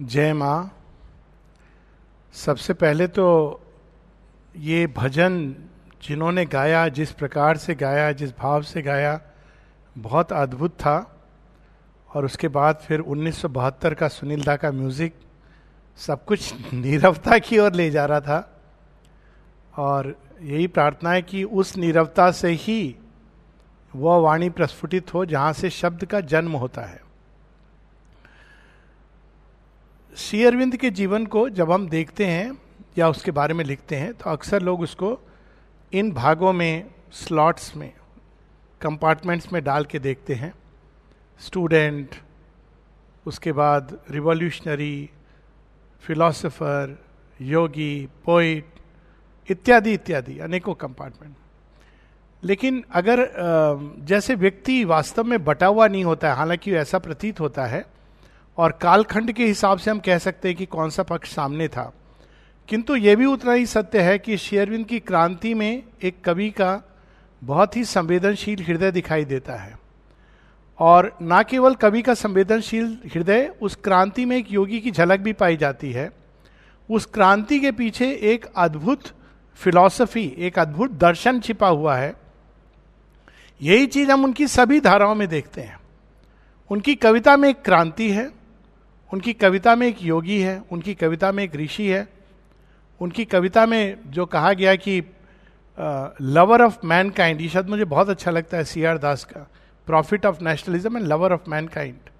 जय माँ। सबसे पहले तो ये भजन जिन्होंने गाया, जिस प्रकार से गाया, जिस भाव से गाया, बहुत अद्भुत था। और उसके बाद फिर 1972 का सुनील दा का म्यूज़िक सब कुछ नीरवता की ओर ले जा रहा था। और यही प्रार्थना है कि उस नीरवता से ही वह वाणी प्रस्फुटित हो, जहाँ से शब्द का जन्म होता है। श्री अरविंद के जीवन को जब हम देखते हैं या उसके बारे में लिखते हैं तो अक्सर लोग उसको इन भागों में स्लॉट्स में कंपार्टमेंट्स में डाल के देखते हैं। स्टूडेंट उसके बाद रिवॉल्यूशनरी फिलोसोफर योगी पोइट इत्यादि इत्यादि, अनेकों कंपार्टमेंट लेकिन अगर जैसे व्यक्ति वास्तव में बटा हुआ नहीं होता है, हालाँकि ऐसा प्रतीत होता है और कालखंड के हिसाब से हम कह सकते हैं कि कौन सा पक्ष सामने था। किंतु यह भी उतना ही सत्य है कि शेयरविंद की क्रांति में एक कवि का बहुत ही संवेदनशील हृदय दिखाई देता है। और न केवल कवि का संवेदनशील हृदय, उस क्रांति में एक योगी की झलक भी पाई जाती है। उस क्रांति के पीछे एक अद्भुत फिलॉसफी, एक अद्भुत दर्शन छिपा हुआ है। यही चीज़ हम उनकी सभी धाराओं में देखते हैं। उनकी कविता में एक क्रांति है उनकी कविता में एक योगी है, उनकी कविता में एक ऋषि है, उनकी कविता में जो कहा गया कि लवर ऑफ़ मैन काइंड ये शब्द मुझे बहुत अच्छा लगता है सी आर दास का prophet of nationalism and lover of mankind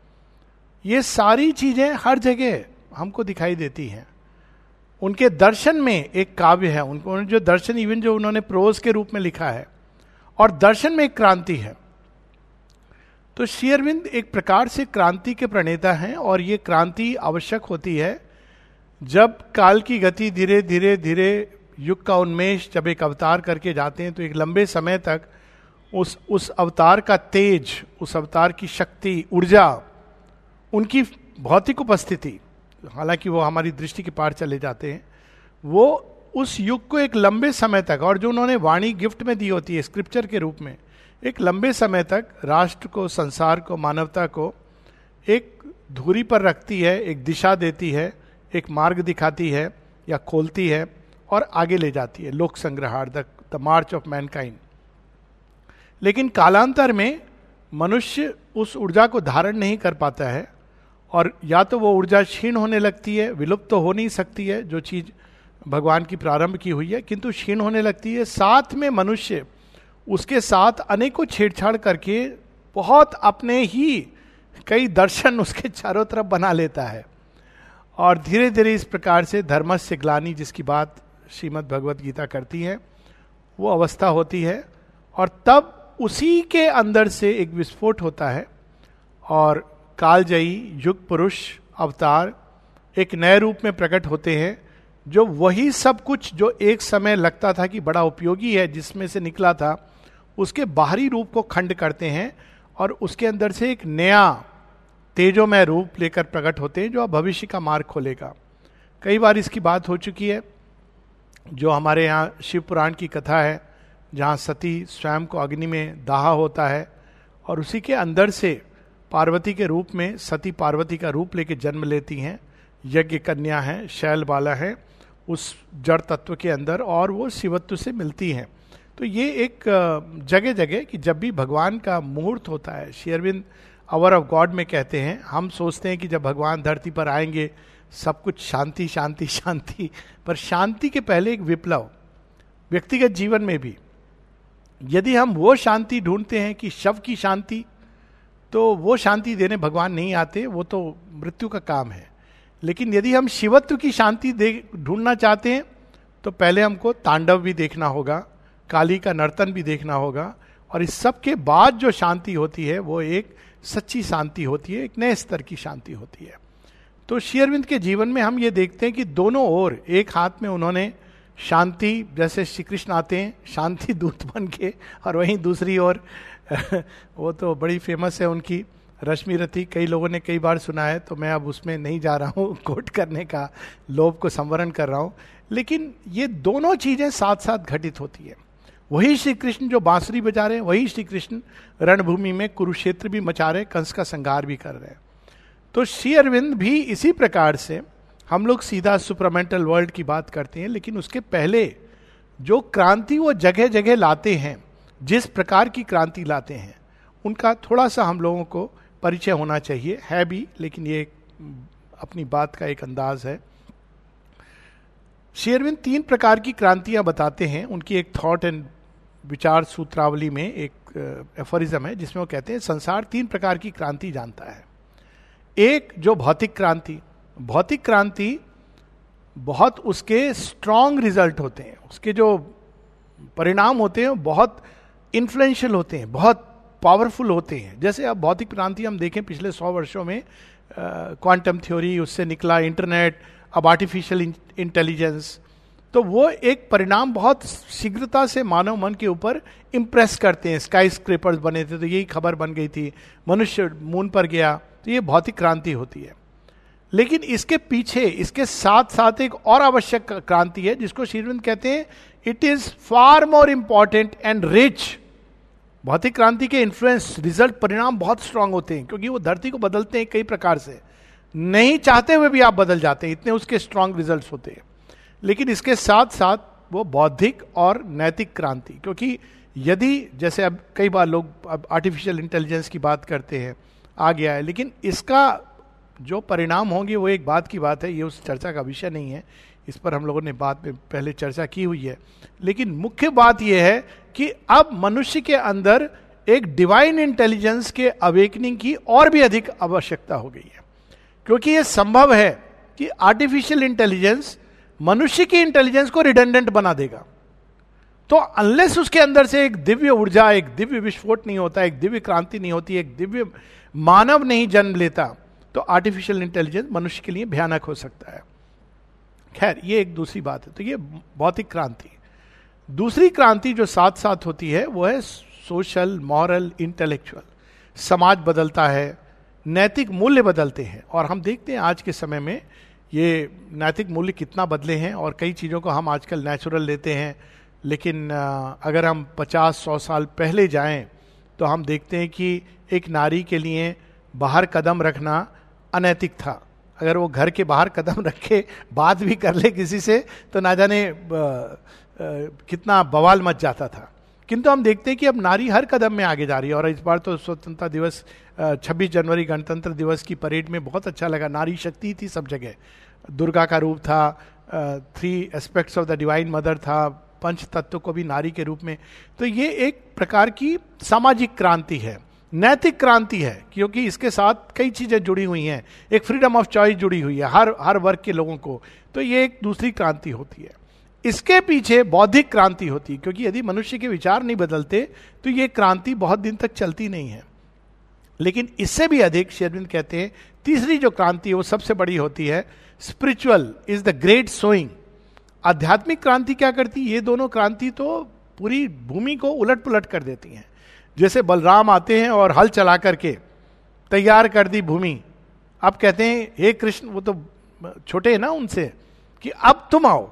ये सारी चीज़ें हर जगह हमको दिखाई देती हैं। उनके दर्शन में एक काव्य है, उनको, जो दर्शन इवन जो उन्होंने प्रोज के रूप में लिखा है, और दर्शन में एक क्रांति है। तो शेयरविंद एक प्रकार से क्रांति के प्रणेता हैं और ये क्रांति आवश्यक होती है। जब काल की गति धीरे धीरे धीरे, युग का उन्मेष जब एक अवतार करके जाते हैं तो एक लंबे समय तक उस उस अवतार का तेज, उस अवतार की शक्ति, ऊर्जा, उनकी भौतिक उपस्थिति, हालाँकि वो हमारी दृष्टि के पार चले जाते हैं, वो उस युग को एक लंबे समय तक, और जो उन्होंने वाणी गिफ्ट में दी होती है, स्क्रिप्चर के रूप में एक लंबे समय तक राष्ट्र को, संसार को, मानवता को एक धूरी पर रखती है, एक दिशा देती है, एक मार्ग दिखाती है या खोलती है और आगे ले जाती है। लोक संग्रहार, द मार्च ऑफ़ मैनकाइंड। लेकिन कालांतर में मनुष्य उस ऊर्जा को धारण नहीं कर पाता है और या तो वो ऊर्जा क्षीण होने लगती है, विलुप्त तो हो नहीं सकती है, जो चीज़ भगवान की प्रारंभ की हुई है, किंतु क्षीण होने लगती है। साथ में मनुष्य उसके साथ अनेकों छेड़छाड़ करके बहुत अपने ही कई दर्शन उसके चारों तरफ़ बना लेता है। और धीरे धीरे इस प्रकार से धर्मस्य ग्लानी जिसकी बात श्रीमद भगवत गीता करती है, वो अवस्था होती है और तब उसी के अंदर से एक विस्फोट होता है और कालजयी युग पुरुष अवतार एक नए रूप में प्रकट होते हैं, जो वही सब कुछ जो एक समय लगता था कि बड़ा उपयोगी है, जिसमें से निकला था उसके बाहरी रूप को खंड करते हैं और उसके अंदर से एक नया, तेजोमय रूप लेकर प्रकट होते हैं, जो अब भविष्य का मार्ग खोलेगा। कई बार इसकी बात हो चुकी है, जो हमारे यहाँ शिव पुराण की कथा है, जहाँ सती स्वयं को अग्नि में दाहा होता है और उसी के अंदर से पार्वती के रूप में सती पार्वती का रूप लेके जन्म लेती हैं, यज्ञ कन्या है शैल बाला है, उस जड़ तत्व के अंदर और वो शिवत्व से मिलती हैं। तो ये एक जगह जगह कि जब भी भगवान का मुहूर्त होता है शेयरविंद आवर ऑफ़ गॉड में कहते हैं, हम सोचते हैं कि जब भगवान धरती पर आएँगे, सब कुछ शांति शांति शांति, पर शांति के पहले एक विप्लव, व्यक्तिगत जीवन में भी। यदि हम वो शांति ढूंढते हैं कि शव की शांति तो वो शांति देने भगवान नहीं आते, वो तो मृत्यु का काम है। लेकिन यदि हम शिवत्व की शांति दे, ढूंढना चाहते हैं तो पहले हमको तांडव भी देखना होगा काली का नर्तन भी देखना होगा। और इस सब के बाद जो शांति होती है, वो एक सच्ची शांति होती है, एक नए स्तर की शांति होती है। तो शेयरविंद के जीवन में हम ये देखते हैं कि दोनों ओर, एक हाथ में उन्होंने शांति, जैसे श्री कृष्ण आते हैं, शांति दूत बन के, और वहीं दूसरी ओर, वो तो बड़ी फ़ेमस है उनकी रश्मि रथी कई लोगों ने कई बार सुना है तो मैं अब उसमें नहीं जा रहा हूँ, कोट करने का, लोभ को संवरण कर रहा हूँ। लेकिन ये दोनों चीज़ें साथ साथ घटित होती है। वही श्री कृष्ण जो बांसुरी बजा रहे हैं, वही श्री कृष्ण रणभूमि में कुरुक्षेत्र भी मचा रहे कंस का संगार भी कर रहे हैं। तो श्री अरविंद भी इसी प्रकार से हम लोग सीधा सुपरमेंटल वर्ल्ड की बात करते हैं, लेकिन उसके पहले जो क्रांति वो जगह जगह लाते हैं, जिस प्रकार की क्रांति लाते हैं, उनका थोड़ा सा हम लोगों को परिचय होना चाहिए। है भी, लेकिन ये अपनी बात का एक अंदाज है। शेरविन तीन प्रकार की क्रांतियाँ बताते हैं, उनकी एक थॉट एंड विचार सूत्रावली में एक एफोरिज्म है, जिसमें वो कहते हैं, संसार तीन प्रकार की क्रांति जानता है। एक, जो भौतिक क्रांति। भौतिक क्रांति बहुत उसके स्ट्रांग रिज़ल्ट होते हैं। उसके जो परिणाम होते हैं बहुत इन्फ्लुएंशियल होते हैं, बहुत पावरफुल होते हैं। जैसे अब भौतिक क्रांति हम देखें, पिछले सौ वर्षों में क्वांटम थ्योरी उससे निकला इंटरनेट अब आर्टिफिशियल इंटेलिजेंस तो वो एक परिणाम बहुत शीघ्रता से मानव मन के ऊपर इम्प्रेस करते हैं। स्काई स्क्रेपर्स बने थे तो यही खबर बन गई थी। मनुष्य मून पर गया तो ये भौतिक क्रांति होती है। लेकिन इसके पीछे, इसके साथ साथ एक और आवश्यक क्रांति है, जिसको श्रीविंद कहते हैं it is far more important and rich भौतिक क्रांति के इन्फ्लुएंस रिज़ल्ट परिणाम बहुत स्ट्रांग होते हैं, क्योंकि वो धरती को बदलते हैं कई प्रकार से। नहीं चाहते हुए भी आप बदल जाते हैं, इतने उसके स्ट्रांग रिज़ल्ट होते हैं। लेकिन इसके साथ साथ वो बौद्धिक और नैतिक क्रांति, क्योंकि यदि जैसे अब कई बार लोग अब आर्टिफिशियल इंटेलिजेंस की बात करते हैं, आ गया है, लेकिन इसका जो परिणाम होंगे वो एक बात की बात है, ये उस चर्चा का विषय नहीं है, इस पर हम लोगों ने बात में पहले चर्चा की हुई है। लेकिन मुख्य बात यह है कि अब मनुष्य के अंदर एक डिवाइन इंटेलिजेंस के अवेकनिंग की और भी अधिक आवश्यकता हो गई है, क्योंकि यह संभव है कि आर्टिफिशियल इंटेलिजेंस मनुष्य की इंटेलिजेंस को रिडेंडेंट बना देगा। तो अनलेस उसके अंदर से एक दिव्य ऊर्जा, एक दिव्य विस्फोट नहीं होता, एक दिव्य क्रांति नहीं होती, एक दिव्य मानव नहीं जन्म लेता तो आर्टिफिशियल इंटेलिजेंस मनुष्य के लिए भयानक हो सकता है। खैर, ये एक दूसरी बात है। तो ये भौतिक क्रांति। दूसरी क्रांति जो साथ साथ होती है, वो है सोशल मॉरल इंटेलेक्चुअल समाज बदलता है, नैतिक मूल्य बदलते हैं। और हम देखते हैं आज के समय में ये नैतिक मूल्य कितना बदले हैं और कई चीज़ों को हम आजकल नेचुरल लेते हैं, लेकिन अगर हम 50-100 साल पहले जाएँ तो हम देखते हैं कि एक नारी के लिए बाहर कदम रखना अनैतिक था। अगर वो घर के बाहर कदम रखे, बात भी कर ले किसी से तो ना जाने कितना बवाल मच जाता था। किंतु हम देखते हैं कि अब नारी हर कदम में आगे जा रही है और इस बार तो स्वतंत्रता दिवस 26 जनवरी गणतंत्र दिवस की परेड में बहुत अच्छा लगा। नारी शक्ति थी सब जगह। दुर्गा का रूप था three aspects of the divine mother था, पंच तत्व को भी नारी के रूप में। तो ये एक प्रकार की सामाजिक क्रांति है, नैतिक क्रांति है, क्योंकि इसके साथ कई चीज़ें जुड़ी हुई हैं। एक फ्रीडम ऑफ़ चॉइस जुड़ी हुई है, हर हर वर्ग के लोगों को। तो ये एक दूसरी क्रांति होती है। इसके पीछे बौद्धिक क्रांति होती है, क्योंकि यदि मनुष्य के विचार नहीं बदलते तो ये क्रांति बहुत दिन तक चलती नहीं है। लेकिन इससे भी अधिक शेरविंद कहते हैं, तीसरी जो क्रांति है, वो सबसे बड़ी होती है spiritual is the great sowing आध्यात्मिक क्रांति क्या करती ये दोनों क्रांति तो पूरी भूमि को उलट पुलट कर देती हैं। जैसे बलराम आते हैं और हल चला करके तैयार कर दी भूमि। अब कहते हैं, हे कृष्ण, वो तो छोटे हैं ना उनसे, कि अब तुम आओ।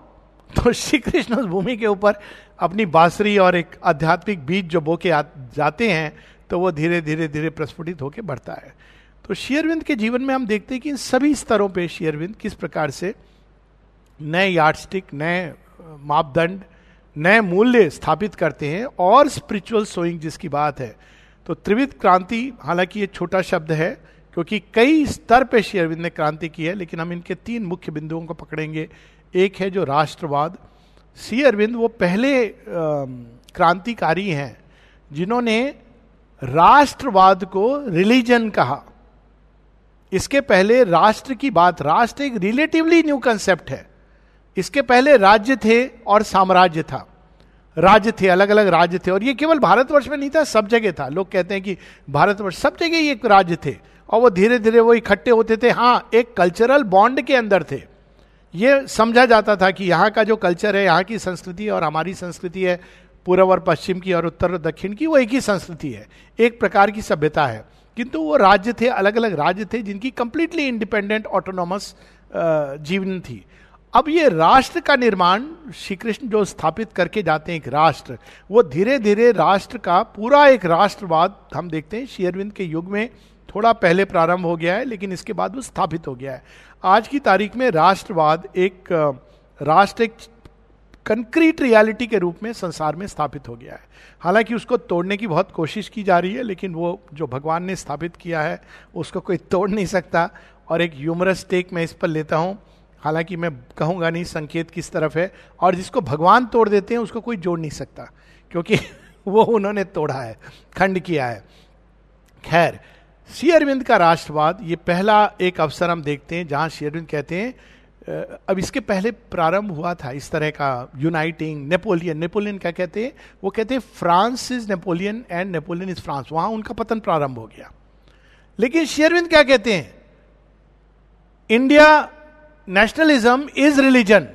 तो श्री कृष्ण उस भूमि के ऊपर अपनी बांसुरी और एक आध्यात्मिक बीज जो बो बोके जाते हैं तो वो धीरे धीरे धीरे प्रस्फुटित होकर बढ़ता है। तो शेयरविंद के जीवन में हम देखते हैं कि इन सभी स्तरों पे शेयरविंद किस प्रकार से नए यार्डस्टिक, नए मापदंड, नए मूल्य स्थापित करते हैं और स्पिरिचुअल सोइंग जिसकी बात है। तो त्रिविध क्रांति, हालाँकि ये छोटा शब्द है, क्योंकि कई स्तर पे शेयरविंद ने क्रांति की है, लेकिन हम इनके तीन मुख्य बिंदुओं को पकड़ेंगे। एक है जो राष्ट्रवाद। सी अरविंद, वो पहले क्रांतिकारी हैं, जिन्होंने राष्ट्रवाद को रिलीजन कहा। इसके पहले राष्ट्र की बात, राष्ट्र एक रिलेटिवली न्यू कंसेप्ट है। इसके पहले राज्य थे और साम्राज्य था। राज्य थे अलग अलग राज्य थे, और ये केवल भारतवर्ष में नहीं था, सब जगह था। लोग कहते हैं कि भारतवर्ष सब जगह एक राज्य थे, और वो धीरे धीरे वो इकट्ठे होते थे। हाँ एक कल्चरल बॉन्ड के अंदर थे। ये समझा जाता था कि यहाँ का जो कल्चर है, यहाँ की संस्कृति और हमारी संस्कृति है, पूर्व और पश्चिम की और उत्तर और दक्षिण की, वो एक ही संस्कृति है, एक प्रकार की सभ्यता है। किंतु वो राज्य थे अलग अलग राज्य थे, जिनकी कंप्लीटली इंडिपेंडेंट ऑटोनोमस जीवन थी। अब ये राष्ट्र का निर्माण श्री कृष्ण जो स्थापित करके जाते हैं एक राष्ट्र, वो धीरे धीरे राष्ट्र का पूरा एक राष्ट्रवाद हम देखते हैं शेयरविंद के युग में थोड़ा पहले प्रारंभ हो गया है, लेकिन इसके बाद वो स्थापित हो गया है। आज की तारीख में राष्ट्रवाद एक राष्ट्र एक कंक्रीट रियलिटी के रूप में संसार में स्थापित हो गया है। हालाँकि उसको तोड़ने की बहुत कोशिश की जा रही है, लेकिन वो जो भगवान ने स्थापित किया है, उसको कोई तोड़ नहीं सकता। और एक ह्यूमरस टेक मैं इस पर लेता हूँ। हालाँकि मैं कहूँगा नहीं, संकेत किस तरफ़ है। और जिसको भगवान तोड़ देते हैं, उसको कोई जोड़ नहीं सकता, क्योंकि वो उन्होंने तोड़ा है, खंड किया है। खैर श्री अरविंद का राष्ट्रवाद, ये पहला एक अवसर हम देखते हैं जहाँ श्री अरविंद कहते हैं अब इसके पहले प्रारंभ हुआ था इस तरह का यूनाइटिंग नेपोलियन नेपोलियन क्या कहते हैं? वो कहते हैं France is Napoleon and Napoleon is France वहाँ उनका पतन प्रारंभ हो गया। लेकिन शेयरविंद क्या कहते हैं? इंडिया नेशनलिज्म इज़ रिलीजन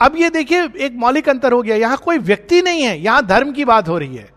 अब ये देखिए, एक मौलिक अंतर हो गया। यहाँ कोई व्यक्ति नहीं है, यहाँ धर्म की बात हो रही है।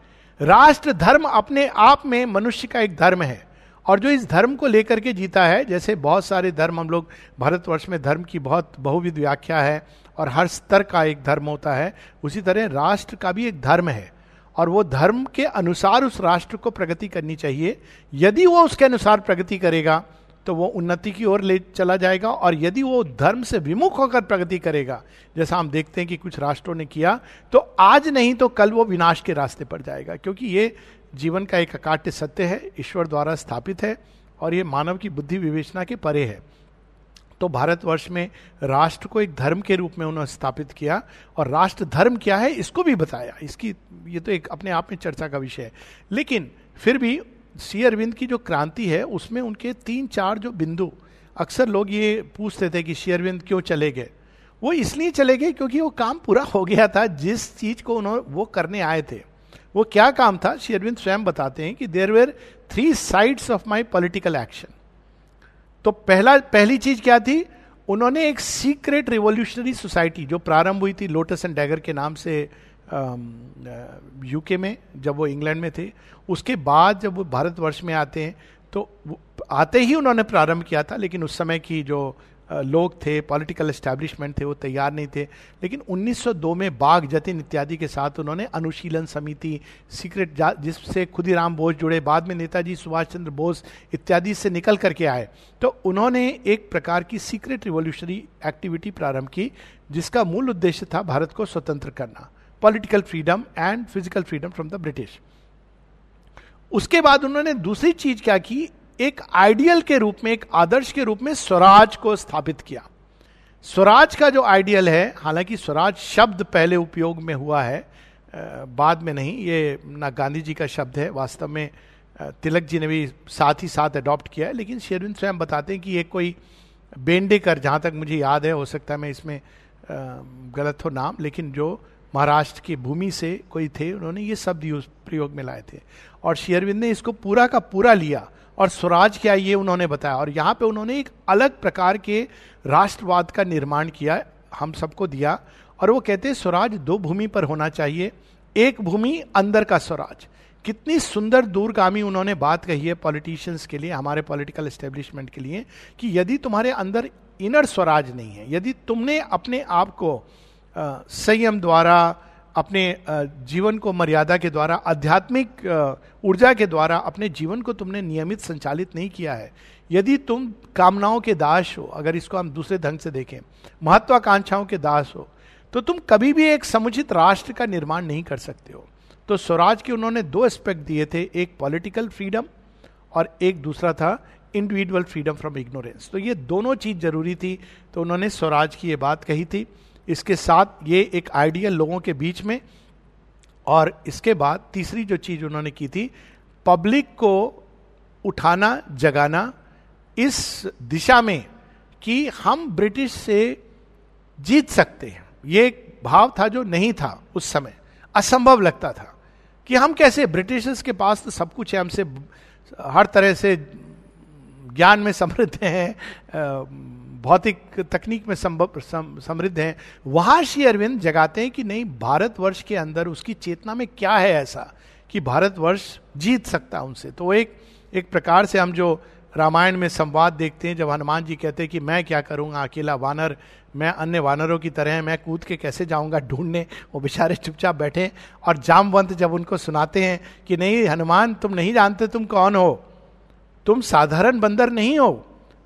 राष्ट्र धर्म अपने आप में मनुष्य का एक धर्म है। और जो इस धर्म को लेकर के जीता है, जैसे बहुत सारे धर्म हम लोग, भारतवर्ष में धर्म की बहुत बहुविध व्याख्या है, और हर स्तर का एक धर्म होता है, उसी तरह राष्ट्र का भी एक धर्म है। और वो धर्म के अनुसार उस राष्ट्र को प्रगति करनी चाहिए। यदि वो उसके अनुसार प्रगति करेगा तो वो उन्नति की ओर ले चला जाएगा और यदि वो धर्म से विमुख होकर प्रगति करेगा, जैसा हम देखते हैं कि कुछ राष्ट्रों ने किया तो आज नहीं तो कल वो विनाश के रास्ते पर जाएगा, क्योंकि ये जीवन का एक अकाट्य सत्य है, ईश्वर द्वारा स्थापित है और ये मानव की बुद्धि विवेचना के परे है। तो भारतवर्ष में राष्ट्र को एक धर्म के रूप में उन्होंने स्थापित किया और राष्ट्र धर्म क्या है, इसको भी बताया। इसकी, ये तो एक अपने आप में चर्चा का विषय है। लेकिन फिर भी सी अरविंद की जो क्रांति है, उसमें उनके तीन चार जो बिंदु, अक्सर लोग ये पूछते थे कि शेयरविंद क्यों चले गए? वो इसलिए चले गए क्योंकि वो काम पूरा हो गया था, जिस चीज़ को उन्होंने वो करने आए थे। वो क्या काम था श्री अरविंद स्वयं बताते हैं कि there were three sides of my political action तो पहला, पहली चीज़ क्या थी? उन्होंने एक सीक्रेट रिवोल्यूशनरी सोसाइटी जो प्रारंभ हुई थी लोटस एंड डैगर के नाम से यूके में, जब वो इंग्लैंड में थे, उसके बाद जब वो भारतवर्ष में आते हैं तो आते ही उन्होंने प्रारंभ किया था, लेकिन उस समय की जो लोग थे पॉलिटिकल एस्टेब्लिशमेंट थे, वो तैयार नहीं थे। लेकिन 1902 में बाघ जतिन इत्यादि के साथ उन्होंने अनुशीलन समिति सीक्रेट जिससे खुदीराम बोस जुड़े, बाद में नेताजी सुभाष चंद्र बोस इत्यादि से निकल करके आए। तो उन्होंने एक प्रकार की सीक्रेट रिवोल्यूशनरी एक्टिविटी प्रारंभ की, जिसका मूल उद्देश्य था भारत को स्वतंत्र करना। Political freedom and physical freedom from the British उसके बाद उन्होंने दूसरी चीज़ क्या की? एक आइडियल के रूप में, एक आदर्श के रूप में स्वराज को स्थापित किया। स्वराज का जो आइडियल है, हालाँकि स्वराज शब्द पहले उपयोग में हुआ है बाद में नहीं, ये ना गांधी जी का शब्द है, वास्तव में तिलक जी ने भी साथ ही साथ अडॉप्ट किया है, लेकिन शेरविंद स्वयं बताते हैं कि ये कोई बेंडेकर, जहाँ तक मुझे याद है, हो सकता है मैं इसमें गलत हो नाम, लेकिन जो महाराष्ट्र की भूमि से कोई थे, उन्होंने ये शब्द यूज़ प्रयोग में लाए थे। और शेयरविंद ने इसको पूरा का पूरा लिया। और स्वराज क्या ये उन्होंने बताया। और यहाँ पे उन्होंने एक अलग प्रकार के राष्ट्रवाद का निर्माण किया, हम सबको दिया। और वो कहते हैं, स्वराज दो भूमि पर होना चाहिए। एक भूमि, अंदर का स्वराज। कितनी सुंदर दूरगामी उन्होंने बात कही है पॉलिटिशियंस के लिए, हमारे पॉलिटिकल एस्टेब्लिशमेंट के लिए, कि यदि तुम्हारे अंदर इनर स्वराज नहीं है, यदि तुमने अपने आप को संयम द्वारा, अपने जीवन को मर्यादा के द्वारा, आध्यात्मिक ऊर्जा के द्वारा, अपने जीवन को तुमने नियमित संचालित नहीं किया है। यदि तुम कामनाओं के दास हो, अगर इसको हम दूसरे ढंग से देखें, महत्वाकांक्षाओं के दास हो तो तुम कभी भी एक समुचित राष्ट्र का निर्माण नहीं कर सकते हो। तो स्वराज के उन्होंने दो एस्पेक्ट दिए थे, एक पॉलिटिकल फ्रीडम और एक दूसरा था इंडिविजुअल फ्रीडम फ्रॉम इग्नोरेंस। तो ये दोनों चीज़ ज़रूरी थी तो उन्होंने स्वराज की ये बात कही थी। इसके साथ ये एक आइडियल लोगों के बीच में, और इसके बाद तीसरी जो चीज़ उन्होंने की थी, पब्लिक को उठाना, जगाना, इस दिशा में कि हम ब्रिटिश से जीत सकते हैं। ये एक भाव था जो नहीं था उस समय। असंभव लगता था कि हम कैसे ब्रिटिशर्स के पास तो सब कुछ है, हमसे हर तरह से ज्ञान में समृद्ध हैं भौतिक तकनीक में संभव समृद्ध हैं। वहाँ श्री अरविंद जगाते हैं कि नहीं, भारतवर्ष के अंदर उसकी चेतना में क्या है ऐसा कि भारतवर्ष जीत सकता उनसे। तो एक एक प्रकार से हम जो रामायण में संवाद देखते हैं, जब हनुमान जी कहते हैं कि मैं क्या करूँगा, अकेला वानर, मैं अन्य वानरों की तरह मैं कूद के कैसे जाऊँगा ढूँढने, वो बेचारे चुपचाप बैठे और जामवंत जब उनको सुनाते हैं कि नहीं, हनुमान, तुम नहीं जानते तुम कौन हो? तुम साधारण बंदर नहीं हो,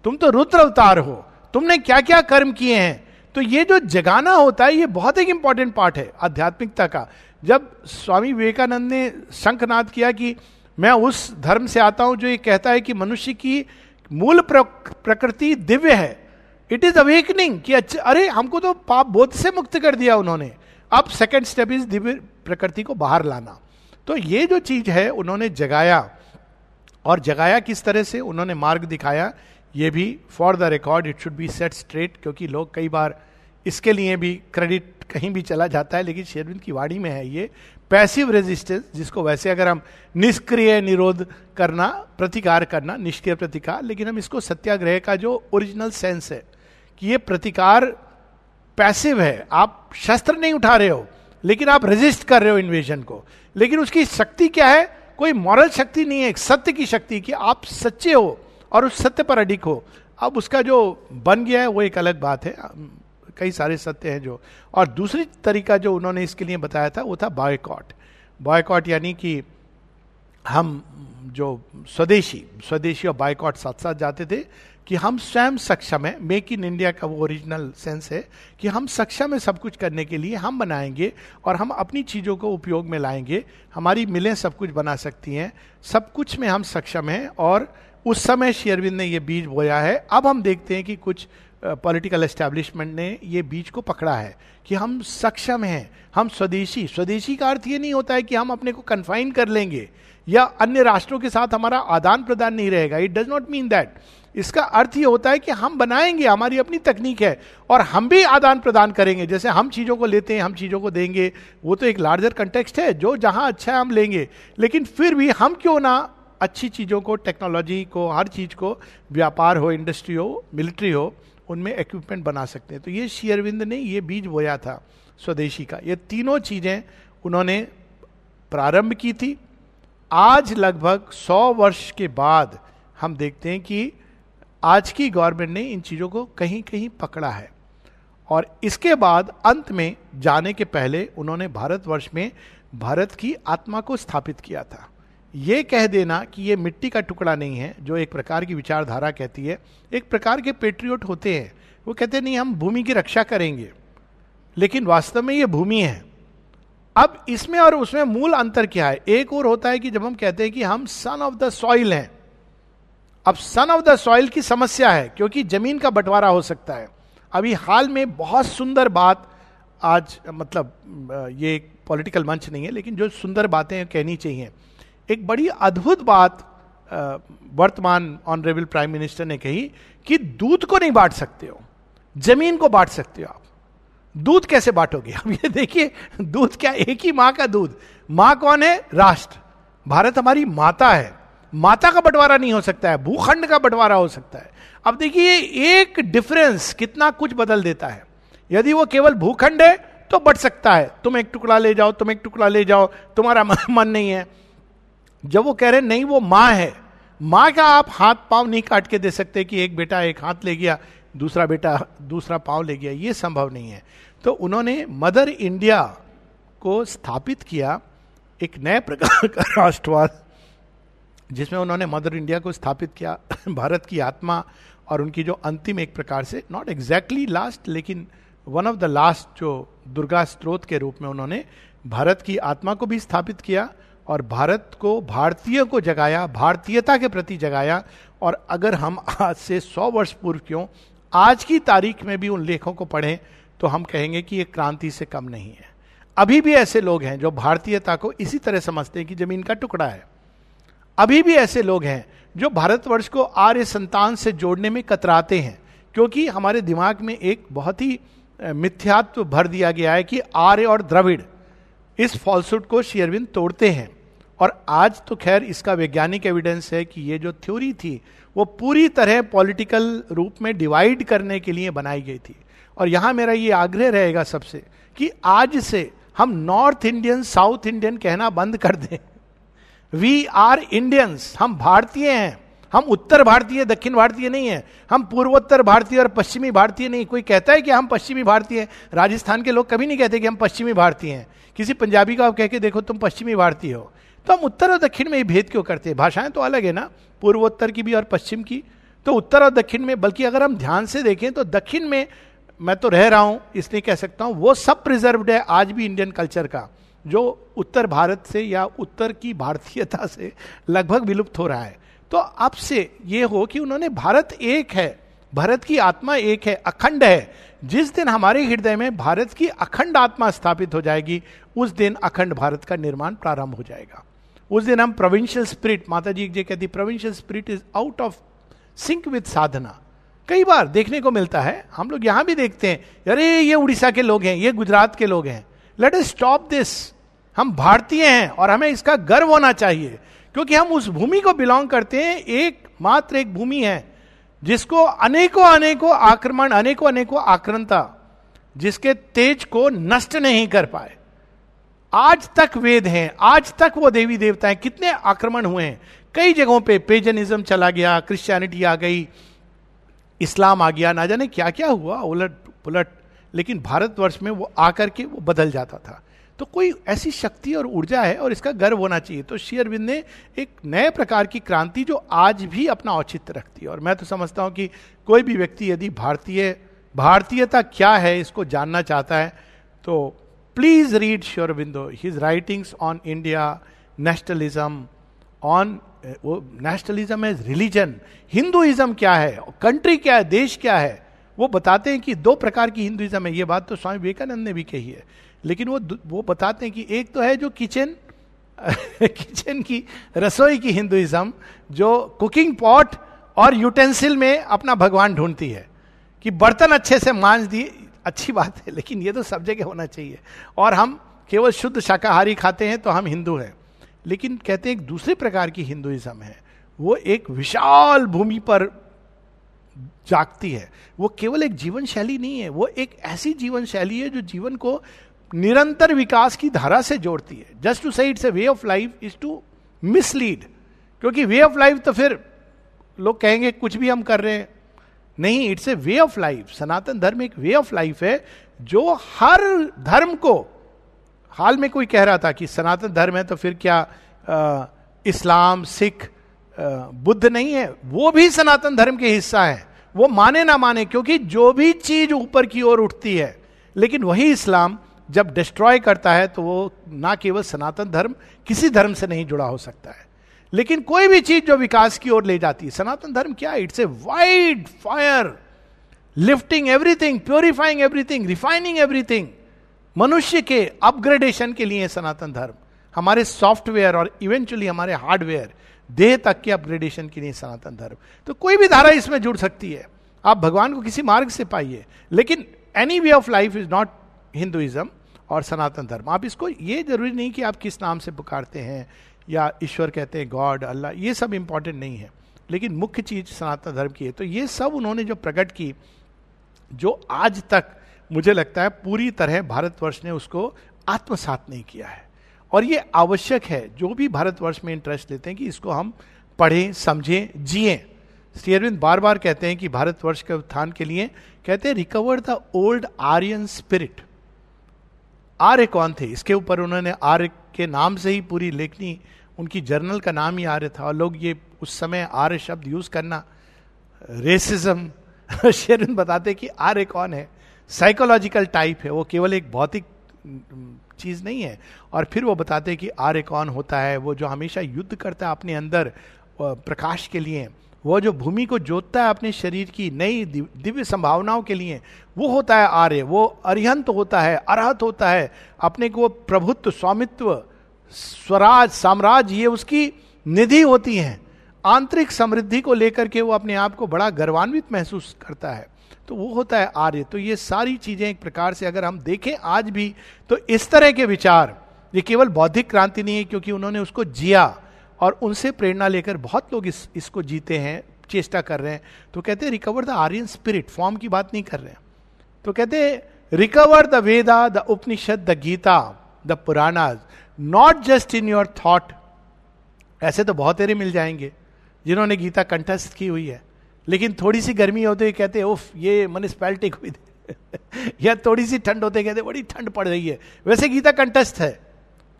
तुम तो रुद्र अवतार हो। तुमने क्या क्या कर्म किए हैं? तो ये जो जगाना होता है, ये बहुत एक इंपॉर्टेंट पार्ट है आध्यात्मिकता का। जब स्वामी विवेकानंद ने शंखनाद किया कि मैं उस धर्म से आता हूँ जो ये कहता है कि मनुष्य की मूल प्रकृति दिव्य है। इट इज़ अवेकनिंग कि अच्छा अरे, हमको तो पाप बोध से मुक्त कर दिया उन्होंने। अब सेकेंड स्टेप इज़ दिव्य प्रकृति को बाहर लाना। तो ये जो चीज़ है, उन्होंने जगाया। और जगाया किस तरह से? उन्होंने मार्ग दिखाया ये भी for the record it should be set straight क्योंकि लोग कई बार इसके लिए भी क्रेडिट कहीं भी चला जाता है, लेकिन शेरविंद की वाणी में है ये पैसिव रेजिस्टेंस जिसको वैसे अगर हम निष्क्रिय निरोध करना, प्रतिकार करना, निष्क्रिय प्रतिकार, लेकिन हम इसको सत्याग्रह का जो ओरिजिनल सेंस है, कि ये प्रतिकार पैसिव है, आप शस्त्र नहीं उठा रहे हो, लेकिन आप रेजिस्ट कर रहे हो इन्वेजन को, लेकिन उसकी शक्ति क्या है? कोई मॉरल शक्ति नहीं है सत्य की शक्ति कि आप सच्चे हो और उस सत्य पर अडिक हो। अब उसका जो बन गया है, वो एक अलग बात है। कई सारे सत्य हैं जो। और दूसरी तरीका जो उन्होंने इसके लिए बताया था, वो था बॉयकॉट बॉयकॉट यानी कि हम जो स्वदेशी स्वदेशी और बायकॉट साथ साथ जाते थे कि हम स्वयं सक्षम है। मेक इन इंडिया का वो ओरिजिनल सेंस है कि हम सक्षम है सब कुछ करने के लिए, हम बनाएँगे और हम अपनी चीज़ों को उपयोग में लाएँगे। हमारी मिलें सब कुछ बना सकती हैं। सब कुछ में हम सक्षम हैं और उस समय शेयरविंद ने ये बीज बोया है। अब हम देखते हैं कि कुछ पॉलिटिकल एस्टेब्लिशमेंट ने ये बीज को पकड़ा है कि हम सक्षम हैं, हम स्वदेशी। स्वदेशी का अर्थ ये नहीं होता है कि हम अपने को कन्फाइन कर लेंगे या अन्य राष्ट्रों के साथ हमारा आदान प्रदान नहीं रहेगा। It does not mean that इसका अर्थ ये होता है कि हम बनाएँगे, हमारी अपनी तकनीक है और हम भी आदान प्रदान करेंगे। जैसे हम चीज़ों को लेते हैं, हम चीज़ों को देंगे। वो तो एक लार्जर कंटेक्स्ट है, जो जहाँ अच्छा है हम लेंगे। लेकिन फिर भी हम क्यों ना अच्छी चीज़ों को टेक्नोलॉजी को, हर चीज़ को, व्यापार हो इंडस्ट्री हो मिलिट्री हो, उनमें इक्विपमेंट बना सकते हैं। तो ये शेयरविंद ने ये बीज बोया था स्वदेशी का। ये तीनों चीज़ें उन्होंने प्रारंभ की थी। आज लगभग सौ वर्ष के बाद हम देखते हैं कि आज की गवर्नमेंट ने इन चीज़ों को कहीं कहीं पकड़ा है। और इसके बाद अंत में जाने के पहले उन्होंने भारतवर्ष में भारत की आत्मा को स्थापित किया था। ये कह देना कि ये मिट्टी का टुकड़ा नहीं है, जो एक प्रकार की विचारधारा कहती है। एक प्रकार के पेट्रियोट होते हैं। वो कहते हैं, नहीं, हम भूमि की रक्षा करेंगे, लेकिन वास्तव में ये भूमि है। अब इसमें और उसमें मूल अंतर क्या है? एक और होता है कि जब हम कहते हैं कि हम सन ऑफ़ द सॉइल हैं, अब सन ऑफ़ द सॉइल की समस्या है, क्योंकि ज़मीन का बंटवारा हो सकता है। अभी हाल में बहुत सुंदर बात आज मतलब ये एक पॉलिटिकल मंच नहीं है, लेकिन जो सुंदर बातें कहनी चाहिए। एक बड़ी अद्भुत बात वर्तमान ऑनरेबल प्राइम मिनिस्टर ने कही कि दूध को नहीं बांट सकते हो, ज़मीन को बांट सकते हो आप। दूध कैसे बांटोगे? अब ये देखिए, दूध क्या एक ही माँ का दूध? माँ कौन है? राष्ट्र। भारत हमारी माता है। माता का बंटवारा नहीं हो सकता है, भूखंड का बंटवारा हो सकता है। अब देखिए, एक डिफरेंस कितना कुछ बदल देता है। यदि वो केवल भूखंड है तो बट सकता है। तुम एक टुकड़ा ले जाओ, तुम एक टुकड़ा ले जाओ, तुम्हारा मन नहीं है। जब वो कह रहे नहीं, वो माँ है। माँ का आप हाथ पाँव नहीं काट के दे सकते कि एक बेटा एक हाथ ले गया, दूसरा बेटा दूसरा पाँव ले गया। ये संभव नहीं है। तो उन्होंने मदर इंडिया को स्थापित किया एक नए प्रकार का राष्ट्रवाद, जिसमें उन्होंने मदर इंडिया को स्थापित किया, भारत की आत्मा और उनकी जो अंतिम एक प्रकार से नॉट एग्जैक्टली लास्ट लेकिन वन ऑफ़ द लास्ट जो दुर्गा स्त्रोत के रूप में उन्होंने भारत की आत्मा को भी स्थापित किया। और भारत को, भारतीय को जगाया, भारतीयता के प्रति जगाया। और अगर हम आज से सौ वर्ष पूर्व क्यों, आज की तारीख में भी उन लेखों को पढ़ें तो हम कहेंगे कि ये क्रांति से कम नहीं है। अभी भी ऐसे लोग हैं जो भारतीयता को इसी तरह समझते हैं कि ज़मीन का टुकड़ा है। अभी भी ऐसे लोग हैं जो भारतवर्ष को आर्य संतान से जोड़ने में कतराते हैं, क्योंकि हमारे दिमाग में एक बहुत ही मिथ्यात्व भर दिया गया है कि आर्य और द्रविड़ इस फॉल्सूट को शेयरविंद तोड़ते हैं। और आज तो खैर इसका वैज्ञानिक एविडेंस है कि ये जो थ्योरी थी, वो पूरी तरह पॉलिटिकल रूप में डिवाइड करने के लिए बनाई गई थी। और यहाँ मेरा ये आग्रह रहेगा सबसे कि आज से हम नॉर्थ इंडियन साउथ इंडियन कहना बंद कर दें। वी आर इंडियंस हम भारतीय हैं। हम उत्तर भारतीय, दक्षिण भारतीय नहीं है। हम पूर्वोत्तर भारतीय और पश्चिमी भारतीय नहीं। कोई कहता है कि हम पश्चिमी भारतीय हैं? राजस्थान के लोग कभी नहीं कहते कि हम पश्चिमी भारतीय हैं। किसी पंजाबी को आप कह के देखो, तुम पश्चिमी भारतीय हो। तो हम उत्तर और दक्षिण में ही भेद क्यों करते हैं? भाषाएँ तो अलग है ना, पूर्वोत्तर की भी और पश्चिम की। तो उत्तर और दक्षिण में, बल्कि अगर हम ध्यान से देखें तो दक्षिण में मैं तो रह रहा हूँ, इसलिए कह सकता हूँ, वो सब प्रिजर्व्ड है आज भी इंडियन कल्चर का, जो उत्तर भारत से या उत्तर की भारतीयता से लगभग विलुप्त हो रहा है। तो अब से ये हो कि उन्होंने भारत एक है, भारत की आत्मा एक है, अखंड है। जिस दिन हमारे हृदय में भारत की अखंड आत्मा स्थापित हो जाएगी, उस दिन अखंड भारत का निर्माण प्रारंभ हो जाएगा। उस दिन हम प्रोविंशियल स्पिरिट माता जी जो कहती provincial spirit is out of sync with साधना. कई बार देखने को मिलता है, हम लोग यहाँ भी देखते हैं, अरे, ये उड़ीसा के लोग हैं, ये गुजरात के लोग हैं। लेट एस स्टॉप दिस हम भारतीय हैं और हमें इसका गर्व होना चाहिए, क्योंकि हम उस भूमि को बिलोंग करते हैं एक मात्र एक भूमि है, जिसको अनेकों अनेकों आक्रमण, अनेकों अनेकों आक्रमता जिसके तेज को नष्ट नहीं कर पाए। आज तक वेद हैं, आज तक वो देवी देवता हैं कितने आक्रमण हुए हैं। कई जगहों पे पेजनिज्म चला गया क्रिश्चियनिटी आ गई इस्लाम आ गया, ना जाने क्या क्या हुआ, उलट पुलट। लेकिन भारतवर्ष में वो आकर के वो बदल जाता था। तो कोई ऐसी शक्ति और ऊर्जा है और इसका गर्व होना चाहिए। तो शेयरविंद ने एक नए प्रकार की क्रांति जो आज भी अपना औचित्य रखती है। और मैं तो समझता हूँ कि कोई भी व्यक्ति यदि भारतीय, भारतीयता क्या है, इसको जानना चाहता है तो please read Sri Aurobindo his writings on India nationalism on वो नेशनलिज्म एज रिलीजन हिंदुइज्म क्या है कंट्री क्या है देश क्या है वो बताते हैं कि दो प्रकार की हिंदुइज्म है ये बात तो स्वामी विवेकानंद ने भी कही है लेकिन वो वो बताते हैं कि एक तो है जो किचन किचन की रसोई की हिंदुइज्म जो कुकिंग पॉट और यूटेंसिल में अपना भगवान ढूंढती है कि बर्तन अच्छे से मांझ दिए अच्छी बात है, लेकिन ये तो सब जगह होना चाहिए। और हम केवल शुद्ध शाकाहारी खाते हैं तो हम हिंदू हैं, लेकिन कहते हैं एक दूसरे प्रकार की हिंदुइज्म है। वो एक विशाल भूमि पर जागती है। वो केवल एक जीवन शैली नहीं है, वो एक ऐसी जीवन शैली है जो जीवन को निरंतर विकास की धारा से जोड़ती है। Just to say it's a way of life is to mislead क्योंकि वे ऑफ़ लाइफ तो फिर लोग कहेंगे कुछ भी हम कर रहे हैं। नहीं it's a way of life Sanatan Dharma एक वे ऑफ़ लाइफ है जो हर धर्म को हाल में कोई कह रहा था कि सनातन धर्म है तो फिर क्या आ, इस्लाम सिख बुद्ध नहीं है? वो भी सनातन धर्म के हिस्सा है। वो माने ना माने क्योंकि जो भी चीज़ ऊपर की ओर उठती है लेकिन वही इस्लाम जब डिस्ट्रॉय करता है तो वो ना केवल सनातन धर्म किसी धर्म से नहीं जुड़ा हो सकता है। लेकिन कोई भी चीज़ जो विकास की ओर ले जाती है। सनातन धर्म क्या it's a wide fire lifting everything purifying everything refining everything मनुष्य के अपग्रेडेशन के लिए सनातन धर्म। हमारे सॉफ्टवेयर और इवेंचुअली हमारे हार्डवेयर देह तक के अपग्रेडेशन के लिए सनातन धर्म। तो कोई भी धारा इसमें जुड़ सकती है। आप भगवान को किसी मार्ग से पाइए। लेकिन any way of life is not Hinduism और सनातन धर्म। आप इसको ये ज़रूरी नहीं कि आप किस नाम से पुकारते हैं या ईश्वर कहते हैं गॉड, अल्लाह, ये सब इंपॉर्टेंट नहीं है। लेकिन मुख्य चीज़ सनातन धर्म की है। तो ये सब उन्होंने जो प्रकट की, जो आज तक मुझे लगता है पूरी तरह भारतवर्ष ने उसको आत्मसात नहीं किया है। और ये आवश्यक है, जो भी भारतवर्ष में इंटरेस्ट लेते हैं कि इसको हम पढ़ें, समझें, जिए। श्री अरविंद बार बार कहते हैं कि भारतवर्ष के उत्थान के लिए कहते हैं recover the old Aryan spirit आर्य कौन थे? इसके ऊपर उन्होंने आर्य के नाम से ही पूरी लेखनी, उनकी जर्नल का नाम ही आर्य था। और लोग ये उस समय आर्य शब्द यूज़ करना रेसिज्म शेरविंद बताते कि आर्य कौन है? साइकोलॉजिकल टाइप है। वो केवल एक भौतिक चीज़ नहीं है। और फिर वो बताते कि आर्य कौन होता है? वो जो हमेशा युद्ध करता है अपने अंदर प्रकाश के लिए। वो जो भूमि को जोतता है अपने शरीर की नई दिव्य संभावनाओं के लिए, वो होता है आर्य, वो अरिहंत होता है, अरहत होता है, अपने को प्रभुत्व, स्वामित्व, स्वराज, साम्राज्य, ये उसकी निधि होती है। आंतरिक समृद्धि को लेकर के वो अपने आप को बड़ा गर्वान्वित महसूस करता है। तो वो होता है आर्य। तो ये सारी चीज़ें एक प्रकार से अगर हम देखें आज भी तो इस तरह के विचार, ये केवल बौद्धिक क्रांति नहीं है, क्योंकि उन्होंने उसको जिया। और उनसे प्रेरणा लेकर बहुत लोग इस, इसको जीते हैं, चेष्टा कर रहे हैं। तो कहते हैं recover the Aryan spirit form की बात नहीं कर रहे हैं। तो कहते हैं recover the Veda the Upanishad the Gita the Purana not just in your thought ऐसे तो बहुत तेरे मिल जाएँगे, जिन्होंने गीता कंठस्थ की हुई है। लेकिन थोड़ी सी गर्मी होते हुए कहते, उफ, ये म्यूनिसपैलिटी को या थोड़ी सी ठंड होते कहते, बड़ी ठंड पड़ रही है। वैसे गीता कंटेस्ट है।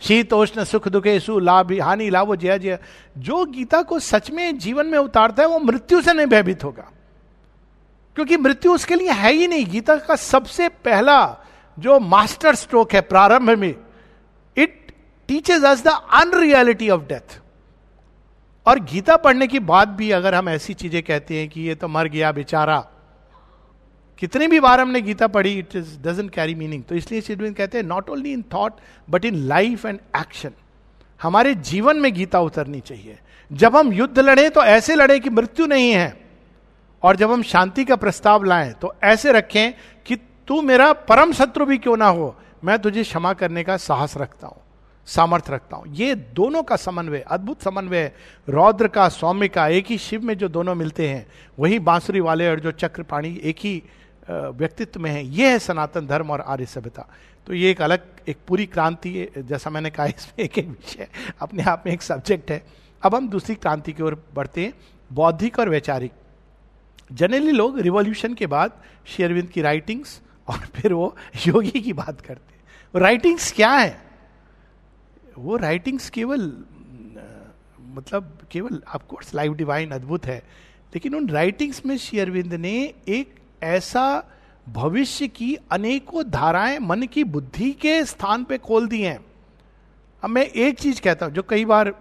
शीतोष्ण सुख, दुखे लाभ, हानि, लाभ, जय जय। जो गीता को सच में जीवन में उतारता है, वो मृत्यु से नहीं भयभीत होगा। क्योंकि मृत्यु उसके लिए है ही नहीं। गीता का सबसे पहला जो मास्टर स्ट्रोक है प्रारंभ में it teaches us the unreality of death और गीता पढ़ने की बात भी अगर हम ऐसी चीज़ें कहते हैं कि ये तो मर गया बेचारा कितनी भी बार हमने गीता पढ़ी it is doesn't carry meaning तो इसलिए शिडविन कहते हैं not only in thought but in life and action हमारे जीवन में गीता उतरनी चाहिए। जब हम युद्ध लड़े तो ऐसे लड़े कि मृत्यु नहीं है। और जब हम शांति का प्रस्ताव लाएँ तो ऐसे रखें कि तू मेरा परम शत्रु भी क्यों ना हो? मैं तुझे क्षमा करने का साहस रखता हूँ, सामर्थ्य रखता हूँ। ये दोनों का समन्वय, अद्भुत समन्वय रौद्र का, सौम्य का, एक ही शिव में जो दोनों मिलते हैं, वही बांसुरी वाले और जो चक्र पाणी एक ही व्यक्तित्व में है। ये है सनातन धर्म और आर्य सभ्यता। तो ये एक अलग, एक पूरी क्रांति है। जैसा मैंने कहा, इसमें एक एक विषय अपने आप में एक सब्जेक्ट है। अब हम दूसरी क्रांति की ओर बढ़ते हैं। बौद्धिक और वैचारिक। जनरली लोग रिवॉल्यूशन के बाद शेरविंद की राइटिंग्स और फिर वो योगी की बात करते हैं। राइटिंग्स क्या है? वो राइटिंग्स केवल मतलब केवल ऑफकोर्स लाइव डिवाइन अद्भुत है। लेकिन उन राइटिंग्स में शेयरविंद ने एक ऐसा भविष्य की अनेकों धाराएँ मन की बुद्धि के स्थान पे खोल दी हैं। अब मैं एक चीज़ कहता हूँ, जो कई बार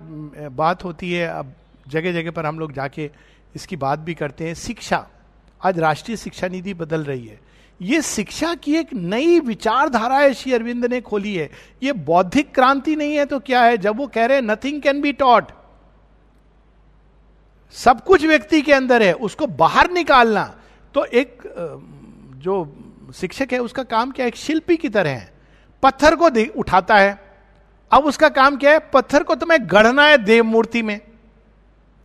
बात होती है, अब जगह जगह पर हम लोग जाके इसकी बात भी करते हैं। शिक्षा, आज राष्ट्रीय शिक्षा नीति बदल रही है। ये शिक्षा की एक नई विचारधारा है, श्री अरविंद ने खोली है। ये बौद्धिक क्रांति नहीं है तो क्या है? जब वो कह रहे हैं नथिंग कैन बी टॉट सब कुछ व्यक्ति के अंदर है, उसको बाहर निकालना। तो एक जो शिक्षक है, उसका काम क्या है? एक शिल्पी की तरह है। पत्थर को उठाता है। अब उसका काम क्या है? पत्थर को तुम्हें गढ़ना है देव मूर्ति में।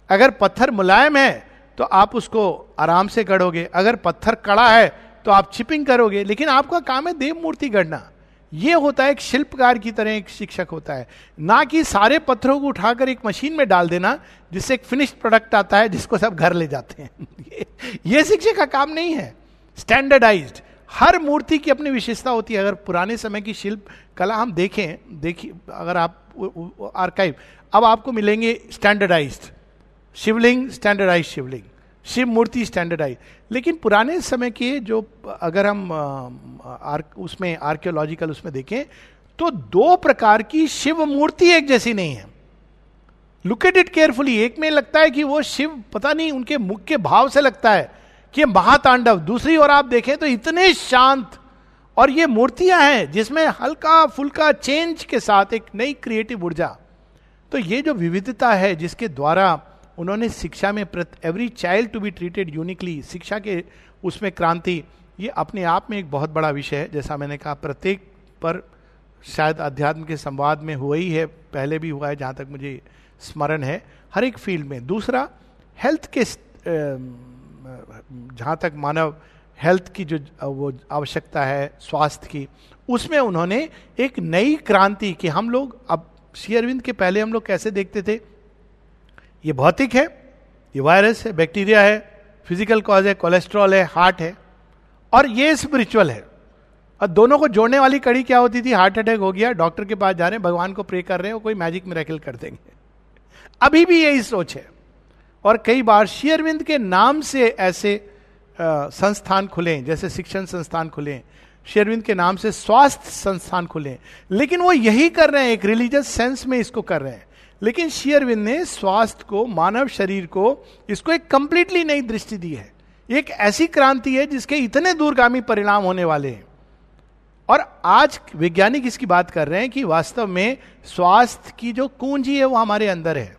अगर पत्थर मुलायम है तो आप उसको आराम से गढ़ोगे। अगर पत्थर कड़ा है तो आप छिपिंग करोगे। लेकिन आपका काम है देव मूर्ति गढ़ना। यह होता है एक शिल्पकार की तरह एक शिक्षक होता है। ना कि सारे पत्थरों को उठाकर एक मशीन में डाल देना, जिससे एक फिनिश्ड प्रोडक्ट आता है, जिसको सब घर ले जाते हैं। ये शिक्षक का काम नहीं है। स्टैंडर्डाइज्ड हर मूर्ति की अपनी विशेषता होती है। अगर पुराने समय की शिल्प कला हम देखें देखिए अगर आप आर्काइव अब आपको मिलेंगे स्टैंडर्डाइज्ड शिवलिंग स्टैंडर्डाइज शिवलिंग शिव मूर्ति स्टैंडर्डाइज लेकिन पुराने समय के जो अगर हम आर, उसमें आर्कियोलॉजिकल उसमें देखें तो दो प्रकार की शिव मूर्ति एक जैसी नहीं है। लुक एट इट केयरफुली एक में लगता है कि वो शिव पता नहीं उनके मुख के भाव से लगता है कि महातांडव। दूसरी ओर आप देखें तो इतने शांत और ये मूर्तियाँ हैं जिसमें हल्का फुल्का चेंज के साथ एक नई क्रिएटिव ऊर्जा। तो ये जो विविधता है जिसके द्वारा उन्होंने शिक्षा में प्रति every child to be treated uniquely शिक्षा के उसमें क्रांति, ये अपने आप में एक बहुत बड़ा विषय है। जैसा मैंने कहा, प्रत्येक पर शायद अध्यात्म के संवाद में हुआ ही है, पहले भी हुआ है, जहाँ तक मुझे स्मरण है, हर एक फ़ील्ड में। दूसरा हेल्थ के जहाँ तक मानव हेल्थ की जो, वो आवश्यकता है, स्वास्थ्य की, उसमें उन्होंने एक नई क्रांति कि हम लोग, अब शेयरविंद के पहले हम लोग कैसे देखते थे? ये भौतिक है ये वायरस है बैक्टीरिया है फ़िज़िकल कॉज है कोलेस्ट्रॉल है हार्ट है और ये स्पिरिचुअल है। और दोनों को जोड़ने वाली कड़ी क्या होती थी? हार्ट अटैक हो गया डॉक्टर के पास जा रहे हैं भगवान को प्रे कर रहे हैं कोई मैजिक मेरेकल कर देंगे। अभी भी यही सोच है। और कई बार शेयरविंद के नाम से ऐसे आ, संस्थान खुले जैसे शिक्षण संस्थान खुले शेयरविंद के नाम से स्वास्थ्य संस्थान खुले लेकिन वो यही कर रहे हैं एक रिलीजियस सेंस में इसको कर रहे हैं। लेकिन शेयरविंद ने स्वास्थ्य को, मानव शरीर को, इसको एक कंप्लीटली नई दृष्टि दी है। एक ऐसी क्रांति है जिसके इतने दूरगामी परिणाम होने वाले हैं। और आज वैज्ञानिक इसकी बात कर रहे हैं कि वास्तव में स्वास्थ्य की जो कुंजी है वो हमारे अंदर है।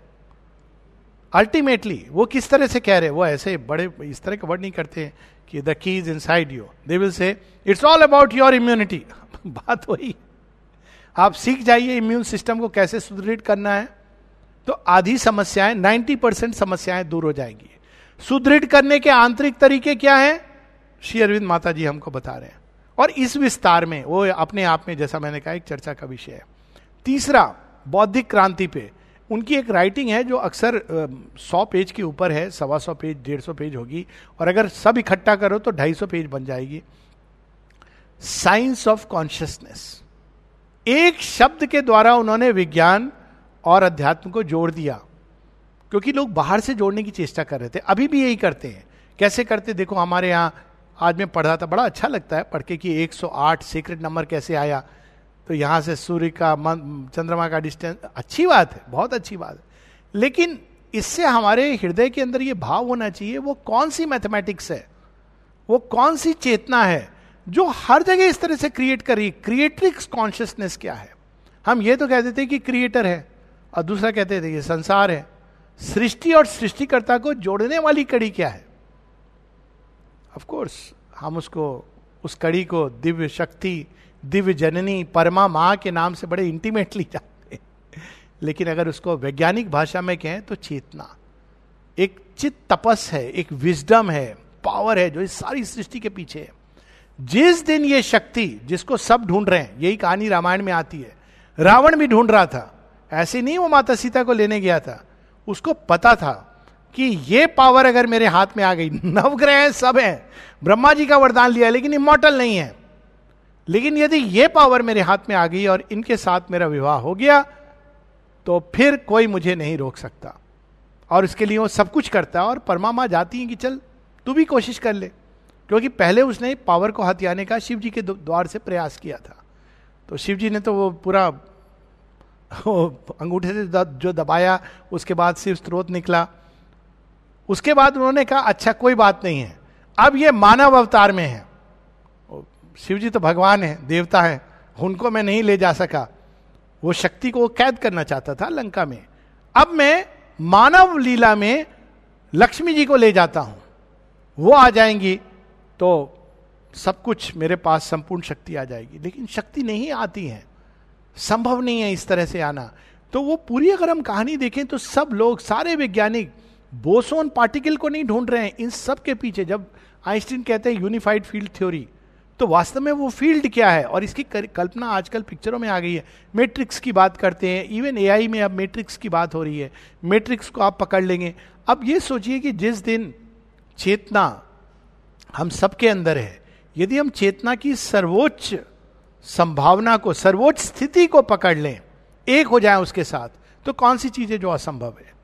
अल्टीमेटली वो किस तरह से कह रहे हैं? वो ऐसे बड़े, इस तरह के वर्ड नहीं करते हैं कि the key is inside you they will say it's all about your immunity बात वही। आप सीख जाइए इम्यून सिस्टम को कैसे सुदृढ़ करना है। तो आधी समस्याएँ 90 परसेंट समस्याएँ दूर हो जाएँगी। सुदृढ़ करने के आंतरिक तरीके क्या है? श्री अरविंद माता जी हमको बता रहे हैं। और इस विस्तार में, वो अपने आप में, जैसा मैंने कहा, एक चर्चा का विषय है। तीसरा, बौद्धिक क्रांति पे। उनकी एक राइटिंग है जो अक्सर सौ पेज के ऊपर है, सवा सौ पेज, डेढ़ सौ पेज होगी। और अगर सब इकट्ठा करो तो ढाई सौ पेज बन जाएगी। साइंस ऑफ़ कॉन्शियसनेस एक शब्द के द्वारा उन्होंने विज्ञान और अध्यात्म को जोड़ दिया। क्योंकि लोग बाहर से जोड़ने की चेष्टा कर रहे थे। अभी भी यही करते हैं। कैसे करते? देखो, हमारे यहाँ आज मैं पढ़ रहा था, बड़ा अच्छा लगता है पढ़ के कि 108 सीक्रेट नंबर कैसे आया। तो यहाँ से सूर्य का मन, चंद्रमा का डिस्टेंस अच्छी बात है, बहुत अच्छी बात है। लेकिन इससे हमारे हृदय के अंदर ये भाव होना चाहिए, वो कौन सी मैथमेटिक्स है? वो कौन सी चेतना है जो हर जगह इस तरह से क्रिएट कर करी क्रिएट्रिक्स कॉन्शियसनेस क्या है? हम ये तो कहते थे कि क्रिएटर है। और दूसरा कहते थे ये संसार है। सृष्टि और सृष्टिकर्ता को जोड़ने वाली कड़ी क्या है? ऑफ़ कोर्स हम उसको, उस कड़ी को दिव्य शक्ति, दिव्य जननी, परमा माँ के नाम से बड़े इंटीमेटली जानते हैं। लेकिन अगर उसको वैज्ञानिक भाषा में कहें तो चेतना। एक चित तपस है, एक विजडम है पावर है जो इस सारी सृष्टि के पीछे है। जिस दिन ये शक्ति, जिसको सब ढूंढ रहे हैं, यही कहानी रामायण में आती है। रावण भी ढूंढ रहा था। ऐसे नहीं, वो माता सीता को लेने गया था। उसको पता था कि ये पावर अगर मेरे हाथ में आ गई, नवग्रह सब है। ब्रह्मा जी का वरदान लिया, लेकिन इमोटल नहीं है। लेकिन यदि ये पावर मेरे हाथ में आ गई और इनके साथ मेरा विवाह हो गया तो फिर कोई मुझे नहीं रोक सकता। और इसके लिए वो सब कुछ करता है और परमामा जाती है कि चल, तू भी कोशिश कर ले। क्योंकि पहले उसने पावर को हथियाने का शिव जी के द्वार से प्रयास किया था। तो शिव जी ने तो वो पूरा अंगूठे से जो दबाया, उसके बाद शिव स्त्रोत निकला। उसके बाद उन्होंने कहा अच्छा कोई बात नहीं है। अब ये मानव अवतार में है। शिव जी तो भगवान है, देवता है। उनको मैं नहीं ले जा सका। वो शक्ति को कैद करना चाहता था लंका में। अब मैं मानव लीला में लक्ष्मी जी को ले जाता हूँ। वो आ जाएँगी तो सब कुछ मेरे पास संपूर्ण शक्ति आ जाएगी। लेकिन शक्ति नहीं आती है। संभव नहीं है इस तरह से आना। तो वो पूरी अगर हम कहानी देखें तो सब लोग, सारे वैज्ञानिक बोसोन पार्टिकल को नहीं ढूंढ रहे हैं। इन सब के पीछे जब आइंस्टीन कहते हैं यूनिफाइड फ़ील्ड थ्योरी तो वास्तव में वो फ़ील्ड क्या है? और इसकी कल्पना आजकल पिक्चरों में आ गई है। मैट्रिक्स की बात करते हैं। इवन एआई में अब मैट्रिक्स की बात हो रही है। मैट्रिक्स को आप पकड़ लेंगे। अब ये सोचिए कि जिस दिन चेतना हम सबके अंदर है, यदि हम चेतना की सर्वोच्च संभावना को, सर्वोच्च स्थिति को पकड़ लें। एक हो जाए उसके साथ तो कौन सी चीज़ें जो असंभव है?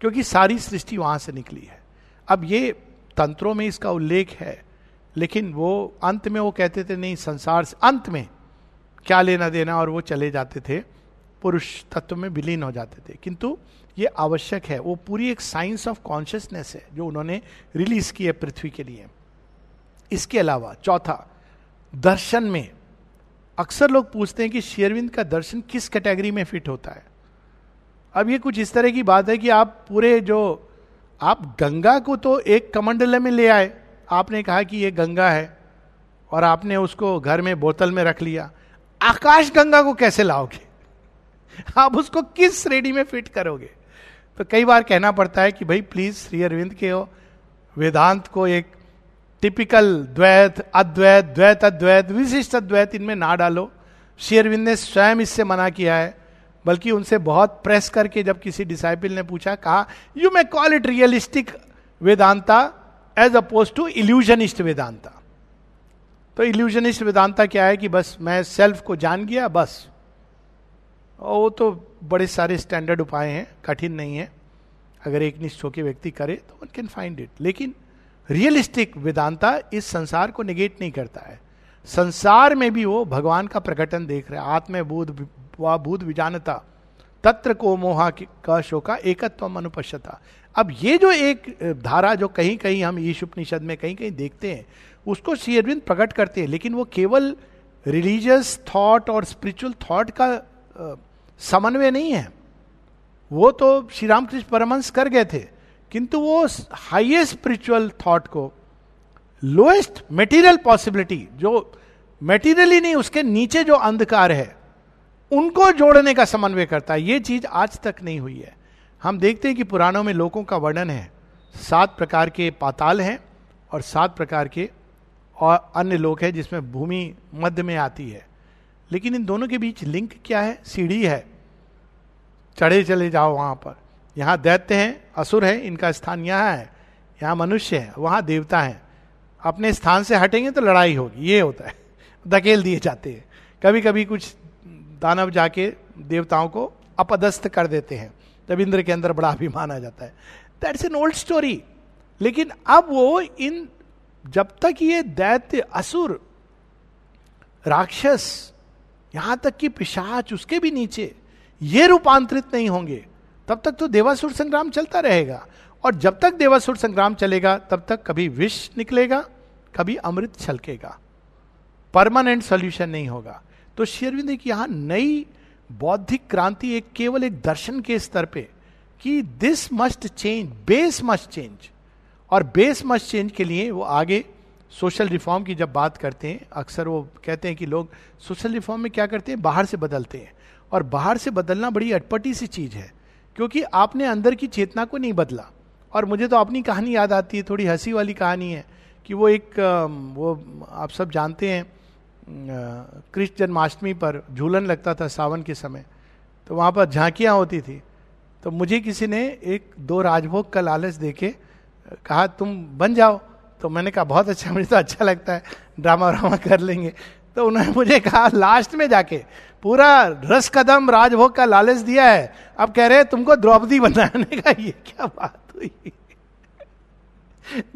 क्योंकि सारी सृष्टि वहाँ से निकली है। अब ये तंत्रों में इसका उल्लेख है, लेकिन वो अंत में वो कहते थे, नहीं, संसार से अंत में क्या लेना देना, और वो चले जाते थे, पुरुष तत्व में विलीन हो जाते थे। किंतु ये आवश्यक है, वो पूरी एक साइंस ऑफ़ कॉन्शियसनेस है, जो उन्होंने रिलीज़ की है पृथ्वी के लिए। इसके अलावा चौथा, दर्शन में अक्सर लोग पूछते हैं कि शेरविंद का दर्शन किस कैटेगरी में फिट होता है। अब ये कुछ इस तरह की बात है कि आप पूरे जो, आप गंगा को तो एक कमंडल में ले आए। आपने कहा कि ये गंगा है और आपने उसको घर में बोतल में रख लिया। आकाश गंगा को कैसे लाओगे? आप उसको किस श्रेणी में फिट करोगे? तो कई बार कहना पड़ता है कि भाई, प्लीज़ श्री अरविंद के वेदांत को एक टिपिकल द्वैत अद्वैत द्वैत अद्वैत विशिष्ट अद्वैत इनमें ना डालो श्री अरविंद ने स्वयं इससे मना किया है बल्कि उनसे बहुत प्रेस करके जब किसी डिसाइपल ने पूछा कहा you may call it realistic Vedanta as opposed to illusionist Vedanta तो इल्यूजनिस्ट वेदांता क्या है कि बस मैं सेल्फ को जान गया, बस। वो तो बड़े सारे स्टैंडर्ड उपाय हैं, कठिन नहीं है। अगर एक निष्ठ होकर व्यक्ति करे तो वन कैन फाइंड इट लेकिन रियलिस्टिक वेदांता इस संसार को निगेट नहीं करता है। संसार में भी वो भगवान का प्रकटन देख रहे आत्म, बोध, व भूत विजानता, तत्र को मोहा का शोका एकत्व अनुपश्यता। अब ये जो एक धारा जो कहीं कहीं हम ईश उपनिषद में कहीं कहीं देखते हैं, उसको श्री अरविंद प्रकट करते हैं, लेकिन वो केवल रिलीजियस थॉट और स्पिरिचुअल थॉट का समन्वय नहीं है। वो तो श्री रामकृष्ण परमंश कर गए थे। किंतु वो हाईएस्ट स्पिरिचुअल थॉट को लोएस्ट मेटीरियल पॉसिबिलिटी जो मेटीरियली नहीं, उसके नीचे जो अंधकार है, उनको जोड़ने का समन्वय करता है। ये चीज़ आज तक नहीं हुई है। हम देखते हैं कि पुराणों में लोगों का वर्णन है। सात प्रकार के पाताल हैं और सात प्रकार के और अन्य लोक है जिसमें भूमि मध्य में आती है। लेकिन इन दोनों के बीच लिंक क्या है? सीढ़ी है। चढ़े चले जाओ वहाँ पर। यहाँ दैत्य हैं, असुर है, इनका स्थान यहाँ है, यहाँ मनुष्य है, वहाँ देवता है। अपने स्थान से हटेंगे तो लड़ाई होगी, ये होता है। धकेल दिए जाते हैं। कभी कभी कुछ दानव जाके देवताओं को अपदस्थ कर देते हैं, तब इंद्र के अंदर बड़ा अभिमान आ जाता है। दैट्स एन ओल्ड स्टोरी लेकिन अब वो इन, जब तक ये दैत्य, असुर, राक्षस, यहाँ तक कि पिशाच, उसके भी नीचे, ये रूपांतरित नहीं होंगे। तब तक तो देवासुर संग्राम चलता रहेगा। और जब तक देवासुर संग्राम चलेगा, तब तक कभी विष निकलेगा, कभी अमृत छलकेगा। परमानेंट सॉल्यूशन नहीं होगा। तो शेरविंद की यहाँ नई बौद्धिक क्रांति, एक केवल एक दर्शन के स्तर पे कि this must change base must change और बेस मस्ट चेंज के लिए वो आगे सोशल रिफॉर्म की जब बात करते हैं, अक्सर वो कहते हैं कि लोग सोशल रिफॉर्म में क्या करते हैं? बाहर से बदलते हैं। और बाहर से बदलना बड़ी अटपटी सी चीज़ है। क्योंकि आपने अंदर की चेतना को नहीं बदला। और मुझे तो अपनी कहानी याद आती है, थोड़ी हँसी वाली कहानी है कि वो एक वो आप सब जानते हैं कृष्ण जन्माष्टमी पर झूलन लगता था सावन के समय तो वहाँ पर झांकियाँ होती थी। तो मुझे किसी ने एक दो राजभोग का लालच देके कहा, तुम बन जाओ। तो मैंने कहा, बहुत अच्छा मुझे तो अच्छा लगता है ड्रामा व्रामा कर लेंगे। तो उन्होंने मुझे कहा लास्ट में जाके, पूरा रस कदम राजभोग का लालच दिया है। अब कह रहे तुमको द्रौपदी बनाने का ये क्या बात हुई?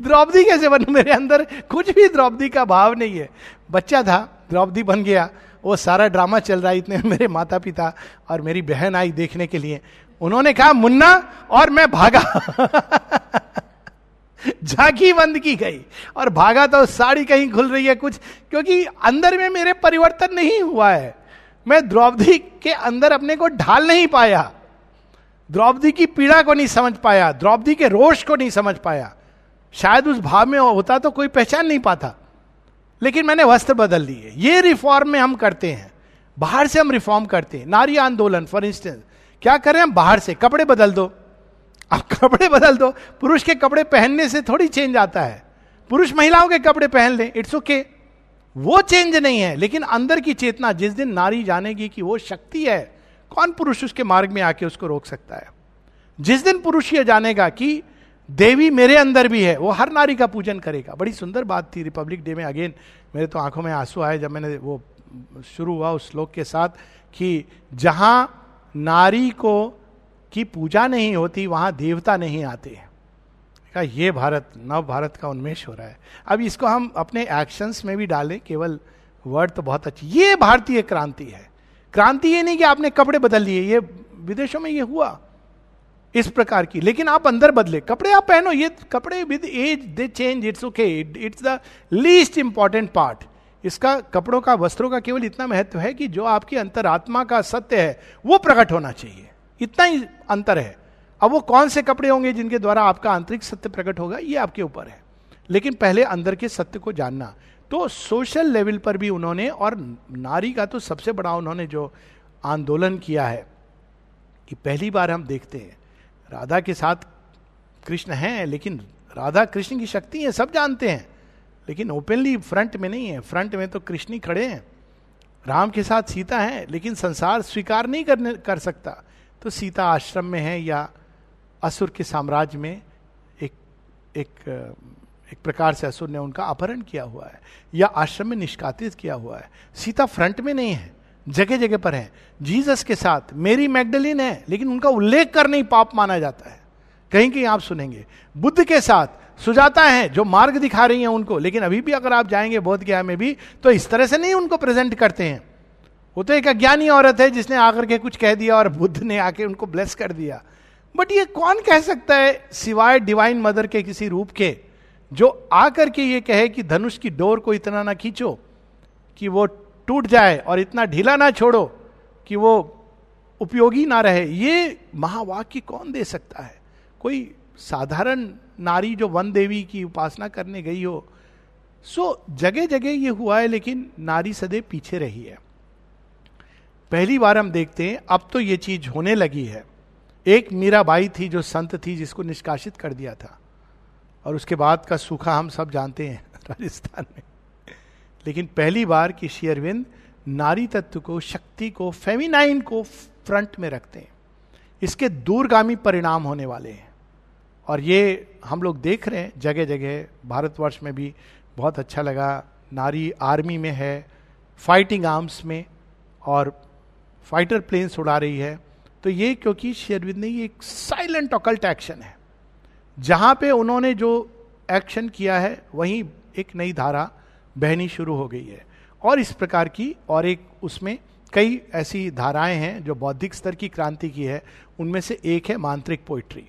द्रौपदी कैसे बन? मेरे अंदर कुछ भी द्रौपदी का भाव नहीं है। बच्चा था, द्रौपदी बन गया। वो सारा ड्रामा चल रहा है इतने मेरे माता पिता और मेरी बहन आई देखने के लिए। उन्होंने कहा, मुन्ना और मैं भागा। झांकी बंद की गई। और भागा तो साड़ी कहीं खुल रही है कुछ, क्योंकि अंदर में मेरे परिवर्तन नहीं हुआ है। मैं द्रौपदी के अंदर अपने को ढाल नहीं पाया। द्रौपदी की पीड़ा को नहीं समझ पाया, द्रौपदी के रोष को नहीं समझ पाया। शायद उस भाव में होता तो कोई पहचान नहीं पाता। लेकिन मैंने वस्त्र बदल लिए। ये रिफॉर्म में हम करते हैं। बाहर से हम रिफॉर्म करते हैं। नारी आंदोलन फॉर इंस्टेंस क्या करें हम बाहर से कपड़े बदल दो। आप कपड़े बदल दो। पुरुष के कपड़े पहनने से थोड़ी चेंज आता है। पुरुष महिलाओं के कपड़े पहन लें इट्स ओके. वो चेंज नहीं है, लेकिन अंदर की चेतना, जिस दिन नारी जानेगी कि वो शक्ति है, कौन पुरुष उसके मार्ग में आके उसको रोक सकता है? जिस दिन पुरुष ये जानेगा कि देवी मेरे अंदर भी है, वो हर नारी का पूजन करेगा। बड़ी सुंदर बात थी रिपब्लिक डे में। अगेन मेरे तो आँखों में आँसू आए जब मैंने वो शुरू हुआ उस श्लोक के साथ कि जहाँ नारी को की पूजा नहीं होती, वहाँ देवता नहीं आते हैं। ये भारत, नव भारत का उन्मेष हो रहा है। अब इसको हम अपने एक्शंस में भी डालें, केवल वर्ड तो बहुत अच्छी। ये भारतीय क्रांति है। क्रांति ये नहीं कि आपने कपड़े बदल लिए, ये विदेशों में ये हुआ। इस प्रकार की। लेकिन आप अंदर बदले। कपड़े आप पहनो, ये कपड़े with age they change it's okay it's the least important part इसका, कपड़ों का, वस्त्रों का केवल इतना महत्व है कि जो आपकी अंतरात्मा का सत्य है, वो प्रकट होना चाहिए। इतना ही अंतर है। अब वो कौन से कपड़े होंगे जिनके द्वारा आपका आंतरिक सत्य प्रकट होगा, ये आपके ऊपर है। लेकिन पहले अंदर के सत्य को जानना। तो सोशल लेवल पर भी उन्होंने, और नारी का तो सबसे बड़ा उन्होंने जो आंदोलन किया है, कि पहली बार हम देखते हैं, राधा के साथ कृष्ण हैं, लेकिन राधा कृष्ण की शक्ति है, सब जानते हैं। लेकिन ओपनली फ्रंट में नहीं है। फ्रंट में तो कृष्ण ही खड़े हैं। राम के साथ सीता है, लेकिन संसार स्वीकार नहीं करने, कर सकता। तो सीता आश्रम में है या असुर के साम्राज्य में एक एक एक प्रकार से असुर ने उनका अपहरण किया हुआ है, या आश्रम में निष्कातित किया हुआ है। सीता फ्रंट में नहीं है जगह जगह पर है। जीसस के साथ मेरी मैगडलिन है, लेकिन उनका उल्लेख कर नहीं पाप माना जाता है। कहीं कहीं आप सुनेंगे, बुद्ध के साथ सुजाता है जो मार्ग दिखा रही हैं उनको, लेकिन अभी भी अगर आप जाएँगे बोध गया में भी तो इस तरह से नहीं उनको प्रेजेंट करते हैं। वो तो एक अज्ञानी औरत है जिसने आकर के कुछ कह दिया और बुद्ध ने आके उनको ब्लेस कर दिया। बट ये कौन कह सकता है सिवाय डिवाइन मदर के किसी रूप के, जो आकर के ये कहे कि धनुष की डोर को इतना ना खींचो, कि वो टूट जाए और इतना ढीला ना छोड़ो, कि वो उपयोगी ना रहे। ये महावाक्य कौन दे सकता है? कोई साधारण नारी जो वन देवी की उपासना करने गई हो, सो जगह जगह ये हुआ है, लेकिन नारी सदैव पीछे रही है। पहली बार हम देखते हैं, अब तो ये चीज़ होने लगी है। एक मीराबाई थी जो संत थी, जिसको निष्कासित कर दिया था। और उसके बाद का सूखा हम सब जानते हैं राजस्थान में। लेकिन पहली बार कि शेयरविंद नारी तत्व को, शक्ति को फेमिनाइन को फ्रंट में रखते हैं। इसके दूरगामी परिणाम होने वाले हैं। और ये हम लोग देख रहे हैं जगह जगह भारतवर्ष में भी बहुत अच्छा लगा। नारी आर्मी में है फाइटिंग आर्म्स में, और फाइटर प्लेन्स उड़ा रही है। तो ये क्योंकि शेयरविद ने ये एक साइलेंट ऑकल्ट एक्शन है। जहाँ पे उन्होंने जो एक्शन किया है, वहीं एक नई धारा बहनी शुरू हो गई है। और इस प्रकार की, और एक उसमें कई ऐसी धाराएँ हैं जो बौद्धिक स्तर की क्रांति की है। उनमें से एक है मांत्रिक पोइट्री।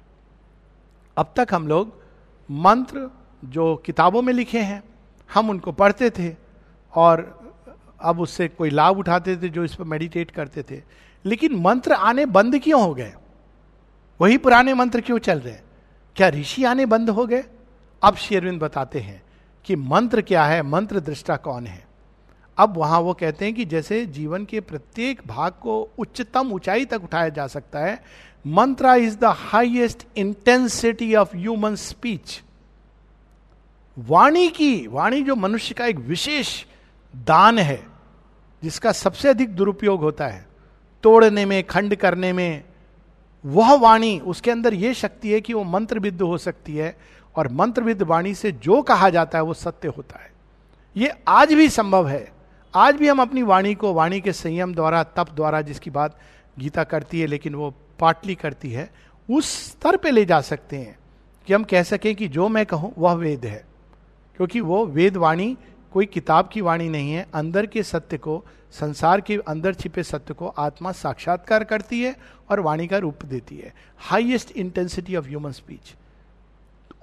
अब तक हम लोग मंत्र जो किताबों में लिखे हैं, हम उनको पढ़ते थे। और अब उससे कोई लाभ उठाते थे जो इस पर मेडिटेट करते थे। लेकिन मंत्र आने बंद क्यों हो गए? वही पुराने मंत्र क्यों चल रहे? क्या ऋषि आने बंद हो गए? अब शेरविंद बताते हैं कि मंत्र क्या है, मंत्र दृष्टा कौन है? अब वहाँ वो कहते हैं कि जैसे जीवन के प्रत्येक भाग को उच्चतम ऊंचाई तक उठाया जा सकता है, mantra is the highest intensity of human speech वाणी की, वाणी जो मनुष्य का एक विशेष दान है जिसका सबसे अधिक दुरुपयोग होता है, तोड़ने में, खंड करने में, वह वाणी, उसके अंदर यह शक्ति है कि वो मंत्रविद्ध हो सकती है और मंत्रविद्ध वाणी से जो कहा जाता है वो सत्य होता है। ये आज भी संभव है। आज भी हम अपनी वाणी को, वाणी के संयम द्वारा, तप द्वारा जिसकी बात गीता करती है, लेकिन वो पाटली करती है, उस स्तर पे ले जा सकते हैं कि हम कह सकें कि जो मैं कहूँ, वह वेद है। क्योंकि वो वेद वाणी कोई किताब की वाणी नहीं है, अंदर के सत्य को, संसार के अंदर छिपे सत्य को आत्मा साक्षात्कार करती है और वाणी का रूप देती है। Highest intensity of human speech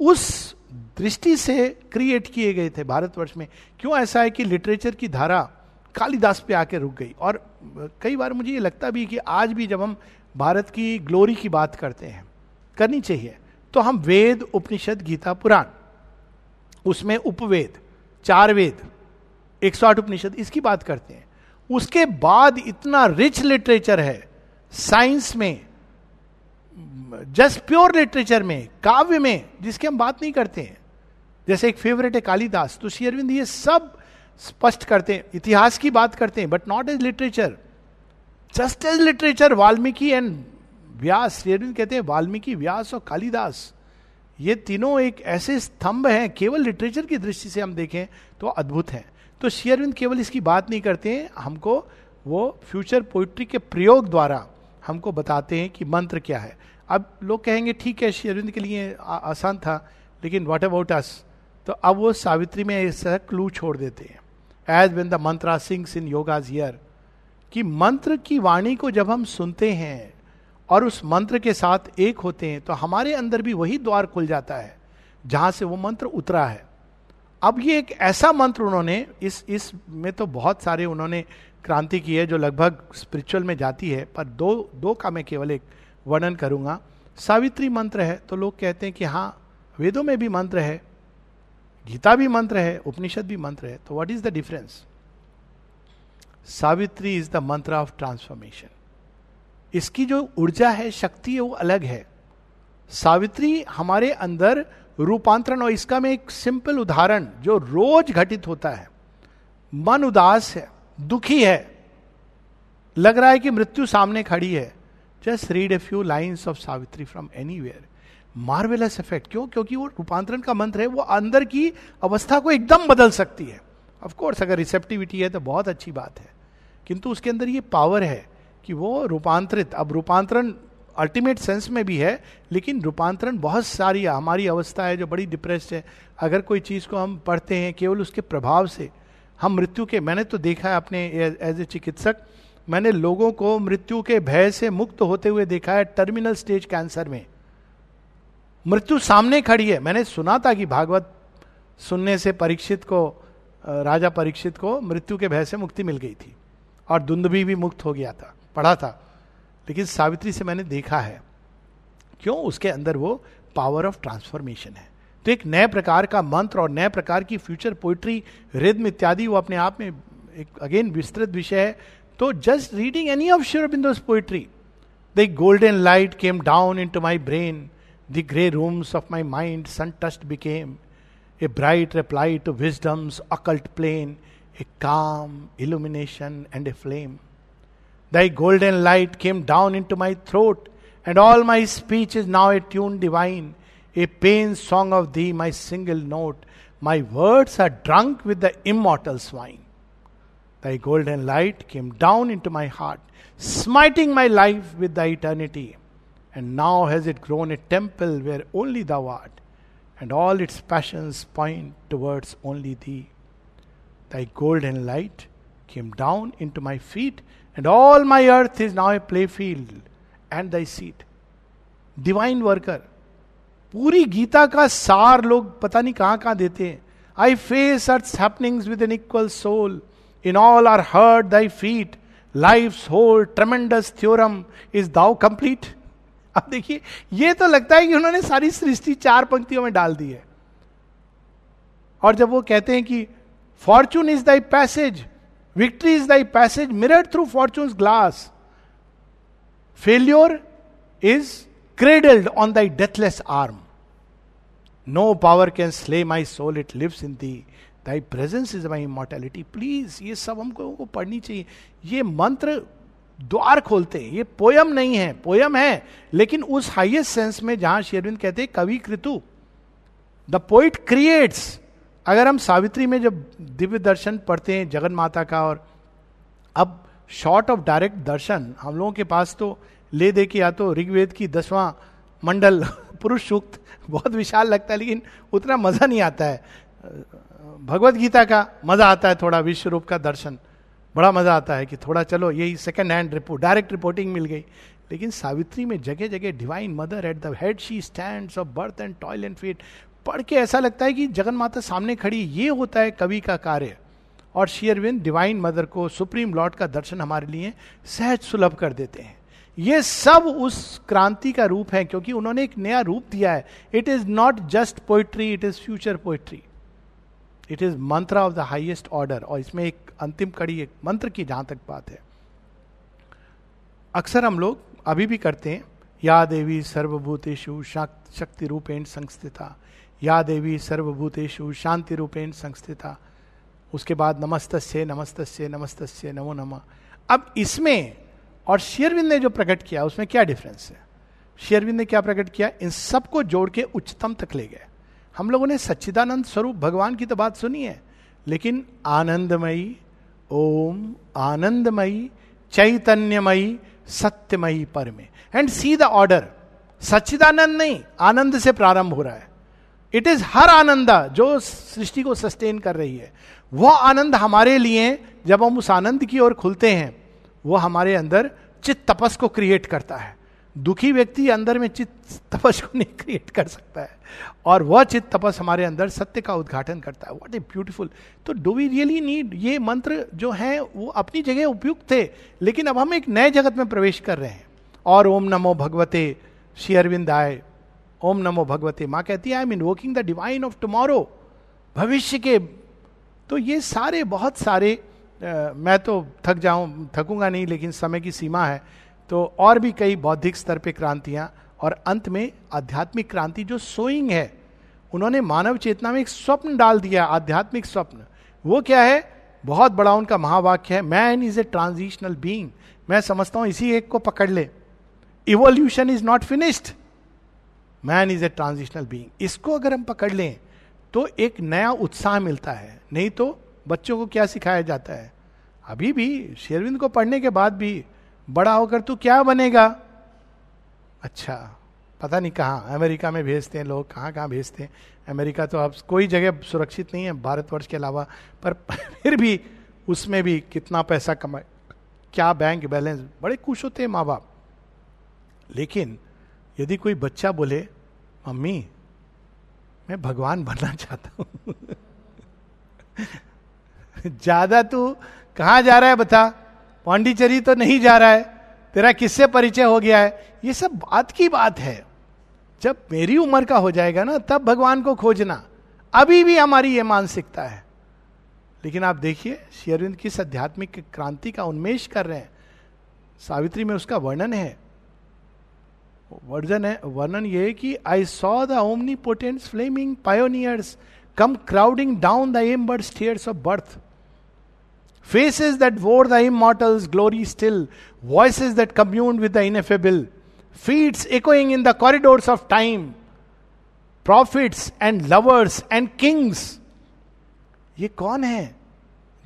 उस दृष्टि से क्रिएट किए गए थे भारतवर्ष में। क्यों ऐसा है कि लिटरेचर की धारा कालिदास पे आके रुक गई? और कई बार मुझे ये लगता भी कि आज भी जब हम भारत की ग्लोरी की बात करते हैं, करनी चाहिए तो हम वेद, उपनिषद, गीता, पुराण, उसमें उपवेद चार वेद, एक सौ आठ उपनिषद, इसकी बात करते हैं। उसके बाद इतना रिच लिटरेचर है साइंस में जस्ट प्योर लिटरेचर में, काव्य में, जिसकी हम बात नहीं करते हैं। जैसे एक फेवरेट है कालिदास तो श्री अरविंद ये सब स्पष्ट करते हैं, इतिहास की बात करते हैं but not as literature just as literature Valmiki and Vyas, Shri Aurobindo कहते हैं, वाल्मीकि, व्यास और कालिदास। ये तीनों एक ऐसे स्तंभ हैं, केवल लिटरेचर की दृष्टि से हम देखें तो अद्भुत हैं। तो शेयरविंद केवल इसकी बात नहीं करते हैं, हमको वो फ्यूचर पोइट्री के प्रयोग द्वारा हमको बताते हैं कि मंत्र क्या है। अब लोग कहेंगे, ठीक है, शेयरविंद के लिए आसान था, लेकिन वॉट अबाउट अस तो अब वो सावित्री में ऐसा क्लू छोड़ देते हैं। As when the mantra sings in yoga's ear कि मंत्र की वाणी को जब हम सुनते हैं और उस मंत्र के साथ एक होते हैं तो हमारे अंदर भी वही द्वार खुल जाता है, जहाँ से वो मंत्र उतरा है। अब ये एक ऐसा मंत्र उन्होंने, इस इस में तो बहुत सारे उन्होंने क्रांति की है जो लगभग स्पिरिचुअल में जाती है, पर दो दो का मैं केवल एक वर्णन करूँगा। सावित्री मंत्र है तो लोग कहते हैं कि हाँ वेदों में भी मंत्र है, गीता भी मंत्र है, उपनिषद भी मंत्र है तो what is the difference Savitri is the mantra of transformation इसकी जो ऊर्जा है, शक्ति है, वो अलग है। सावित्री हमारे अंदर रूपांतरण और इसका में एक सिंपल उदाहरण, जो रोज घटित होता है। मन उदास है, दुखी है। लग रहा है कि मृत्यु सामने खड़ी है। Just read a few lines of Savitri from anywhere marvellous effect क्यों? क्योंकि वो रूपांतरण का मंत्र है, वो अंदर की अवस्था को एकदम बदल सकती है। ऑफकोर्स अगर रिसेप्टिविटी है तो बहुत अच्छी बात है। किंतु उसके अंदर ये पावर है। कि वो रूपांतरित, अब रूपांतरण अल्टीमेट सेंस में भी है, लेकिन रूपांतरण बहुत सारी हमारी अवस्था है जो बड़ी डिप्रेस्ड है। अगर कोई चीज़ को हम पढ़ते हैं केवल उसके प्रभाव से, हम मृत्यु के, मैंने तो देखा है अपने एज ए चिकित्सक, मैंने लोगों को मृत्यु के भय से मुक्त होते हुए देखा है टर्मिनल स्टेज कैंसर में। मृत्यु सामने खड़ी है। मैंने सुना था कि भागवत सुनने से परीक्षित को राजा परीक्षित को मृत्यु के भय से मुक्ति मिल गई थी, और दुंदभी भी मुक्त हो गया था। पढ़ा था, लेकिन सावित्री से मैंने देखा है, क्यों उसके अंदर वो पावर ऑफ़ ट्रांसफॉर्मेशन है। तो एक नए प्रकार का मंत्र और नए प्रकार की फ्यूचर पोइट्री रिद्म इत्यादि वो अपने आप में एक अगेन विस्तृत विषय है। तो just reading any of Sri Sri Aurobindo's poetry the golden light came down into my brain the grey rooms of my mind sun touched became a bright reply to wisdom's occult plane a calm illumination and a flame Thy golden light came down into my throat, and all my speech is now a tune divine, a pain song of thee, my single note. My words are drunk with the immortal swine. Thy golden light came down into my heart, smiting my life with thy eternity. And now has it grown a temple where only thou art, and all its passions point towards only thee. Thy golden light came down into my feet, and all my earth is now a playfield and thy seat. Divine worker पूरी गीता का सार लोग पता नहीं कहाँ कहाँ देते हैं। I face earth happenings with an equal soul in all are heard thy feet life whole tremendous theorem is thou complete अब देखिए, ये तो लगता है कि उन्होंने सारी सृष्टि चार पंक्तियों में डाल दी है। और जब वो कहते हैं कि fortune is thy passage victory is thy passage mirror through fortune glass failure is cradled on thy deathless arm no power can slay my soul it lives in thee thy presence is my immortality please ये सब हमको को पढ़नी चाहिए ये मंत्र द्वार खोलते हैं ये पोयम नहीं है पोयम है लेकिन उस हाइएस्ट सेंस में जहाँ शेरविंद कहते हैं कवि कृतु द पोइट क्रिएट्स अगर हम सावित्री में जब दिव्य दर्शन पढ़ते हैं जगन माता का और अब शॉर्ट ऑफ़ डायरेक्ट दर्शन, हम लोगों के पास तो ले दे के या तो ऋग्वेद की दसवां मंडल पुरुष सूक्त बहुत विशाल लगता है, लेकिन उतना मज़ा नहीं आता है। भगवत गीता का मज़ा आता है थोड़ा विश्व रूप का दर्शन। बड़ा मज़ा आता है कि थोड़ा चलो, यही second hand report direct reporting मिल गई। लेकिन सावित्री में जगह जगह divine mother at the head she stand of birth and toil and feet पढ़ के ऐसा लगता है कि जगन माता सामने खड़ी, ये होता है कवि का कार्य। और शेयरविन डिवाइन मदर को सुप्रीम लॉर्ड का दर्शन हमारे लिए सहज सुलभ कर देते हैं। ये सब उस क्रांति का रूप है, क्योंकि उन्होंने एक नया रूप दिया है। It is not just poetry it is future poetry it is mantra of the highest order और इसमें एक अंतिम कड़ी, एक मंत्र की जहाँ तक बात है। अक्सर हम लोग अभी भी करते हैं, या देवी सर्वभूतेषु शक्ति रूपेण संस्थिता। या देवी सर्वभूतेषु शांति रूपेण संस्थिता। उसके बाद नमस्तस्य नमस्तस्य नमस्तस्य, नमो नमः। अब इसमें और शेयरविंद ने जो प्रकट किया, उसमें क्या डिफरेंस है? शेयरविंद ने क्या प्रकट किया? इन सबको जोड़ के उच्चतम तक ले गए। हम लोगों ने सच्चिदानंद स्वरूप भगवान की तो बात सुनी है, लेकिन आनंदमयी, ओम आनंदमयी, चैतन्यमयी, सत्यमयी पर में एंड सी द ऑर्डर सच्चिदानंद नहीं, आनंद से प्रारंभ हो रहा है। इट इज़ हर आनंद जो सृष्टि को सस्टेन कर रही है। वह आनंद हमारे लिए, जब हम उस आनंद की ओर खुलते हैं वो हमारे अंदर चित्त तपस को क्रिएट करता है। दुखी व्यक्ति अंदर में चित्त तपस को नहीं क्रिएट कर सकता है। और वह चित्त तपस हमारे अंदर सत्य का उद्घाटन करता है। वॉट ए ब्यूटिफुल तो डू वी रियली नीड ये मंत्र जो है, वो अपनी जगह उपयुक्त थे, लेकिन अब हम एक नए जगत में प्रवेश कर रहे हैं। और ओम नमो भगवते, श्री अरविंद आए ओम नमो भगवते। माँ कहती है I mean working the divine of tomorrow भविष्य के तो ये सारे बहुत सारे आ, मैं तो थक जाऊँ थकूँगा नहीं लेकिन समय की सीमा है। तो और भी कई बौद्धिक स्तर पे क्रांतियाँ और अंत में आध्यात्मिक क्रांति जो सोइंग है उन्होंने मानव चेतना में एक स्वप्न डाल दिया आध्यात्मिक स्वप्न। वो क्या है? बहुत बड़ा उनका महावाक्य है man is a transitional being मैं समझता हूँ इसी एक को पकड़ ले। Evolution is not finished man is a transitional being इसको अगर हम पकड़ लें तो एक नया उत्साह मिलता है। नहीं तो बच्चों को क्या सिखाया जाता है? अभी भी, शेरविंद को पढ़ने के बाद भी, बड़ा होकर तू क्या बनेगा? अच्छा पता नहीं कहाँ, अमेरिका में भेजते हैं लोग, कहाँ कहाँ भेजते हैं। अमेरिका तो अब कोई जगह सुरक्षित नहीं है, भारतवर्ष के अलावा। पर फिर भी उसमें भी कितना पैसा कमाए, क्या बैंक बैलेंस बड़े खुश होते हैं माँ बाप। लेकिन यदि कोई बच्चा बोले, मम्मी, मैं भगवान बनना चाहता हूँ। ज़्यादा तू कहा जा रहा है बता? पांडिचेरी तो नहीं जा रहा है। तेरा किससे परिचय हो गया है? ये सब बात की बात है। जब मेरी उम्र का हो जाएगा ना, तब भगवान को खोजना। अभी भी हमारी ये मानसिकता है। लेकिन आप देखिए शेरविंद किस आध्यात्मिक क्रांति का उन्मेष कर रहे हैं। सावित्री में उसका वर्णन है। वर्जन है, वर्णन ये है कि I saw the omnipotent flaming pioneers come crowding down the amber stairs of birth faces that wore the immortals glory still voices that commune with the ineffable feeds echoing in the corridor of time prophets and lovers and kings ये कौन है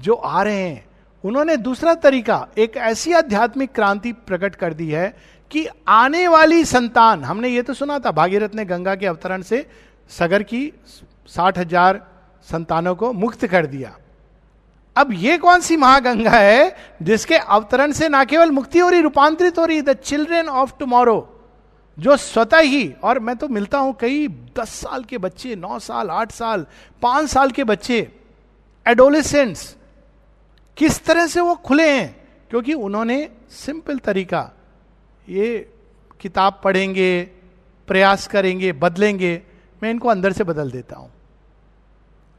जो आ रहे हैं? उन्होंने दूसरा तरीका, एक ऐसी आध्यात्मिक क्रांति प्रकट कर दी है कि आने वाली संतान, हमने ये तो सुना था, भागीरथ ने गंगा के अवतरण से सगर की साठ हज़ार संतानों को मुक्त कर दिया। अब ये कौन सी महागंगा है जिसके अवतरण से ना केवल मुक्ति हो रही, रूपांतरित हो रही द चिल्ड्रेन ऑफ़ टुमारो जो स्वतः ही, और मैं तो मिलता हूँ कई दस साल के बच्चे, नौ साल, आठ साल, पाँच साल के बच्चे एडोलिसेंट्स किस तरह से वो खुले हैं? क्योंकि उन्होंने सिंपल तरीका ये किताब पढ़ेंगे, प्रयास करेंगे, बदलेंगे, मैं इनको अंदर से बदल देता हूँ।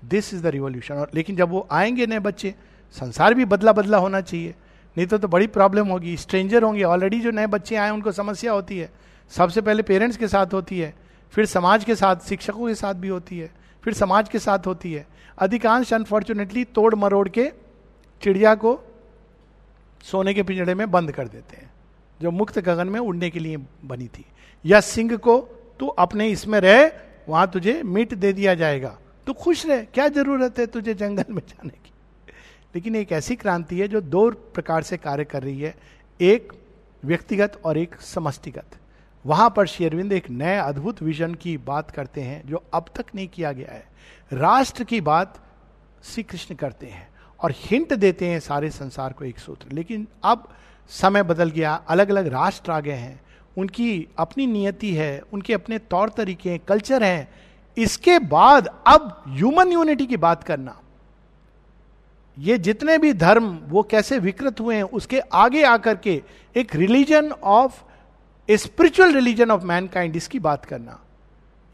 दिस इज़ द रिवोल्यूशन और लेकिन जब वो आएँगे नए बच्चे, संसार भी बदला बदला होना चाहिए। नहीं तो तो बड़ी प्रॉब्लम होगी। स्ट्रेंजर होंगे। ऑलरेडी जो नए बच्चे आए, उनको समस्या होती है। सबसे पहले पेरेंट्स के साथ होती है। फिर समाज के साथ, शिक्षकों के साथ भी होती है। फिर समाज के साथ होती है। अधिकांश अनफॉर्चुनेटली तोड़ मरोड़ के चिड़िया को सोने के पिंजड़े में बंद कर देते हैं। जो मुक्त गगन में उड़ने के लिए बनी थी। या सिंह को, तू अपने इसमें रह, वहाँ तुझे मीट दे दिया जाएगा। तू खुश रहे, क्या ज़रूरत है तुझे जंगल में जाने की? लेकिन एक ऐसी क्रांति है जो दो प्रकार से कार्य कर रही है, एक व्यक्तिगत और एक समष्टिगत। वहाँ पर शेरविंद एक नए अद्भुत विजन की बात करते हैं, जो अब तक नहीं किया गया है। राष्ट्र की बात श्री कृष्ण करते हैं और हिंट देते हैं सारे संसार को एक सूत्र। लेकिन अब समय बदल गया अलग अलग राष्ट्र आ गए हैं। उनकी अपनी नियति है, उनके अपने तौर तरीके हैं, कल्चर हैं। इसके बाद अब ह्यूमन यूनिटी की बात करना। ये जितने भी धर्म, वो कैसे विकृत हुए हैं, उसके आगे आकर के एक religion of a spiritual religion of mankind इसकी बात करना।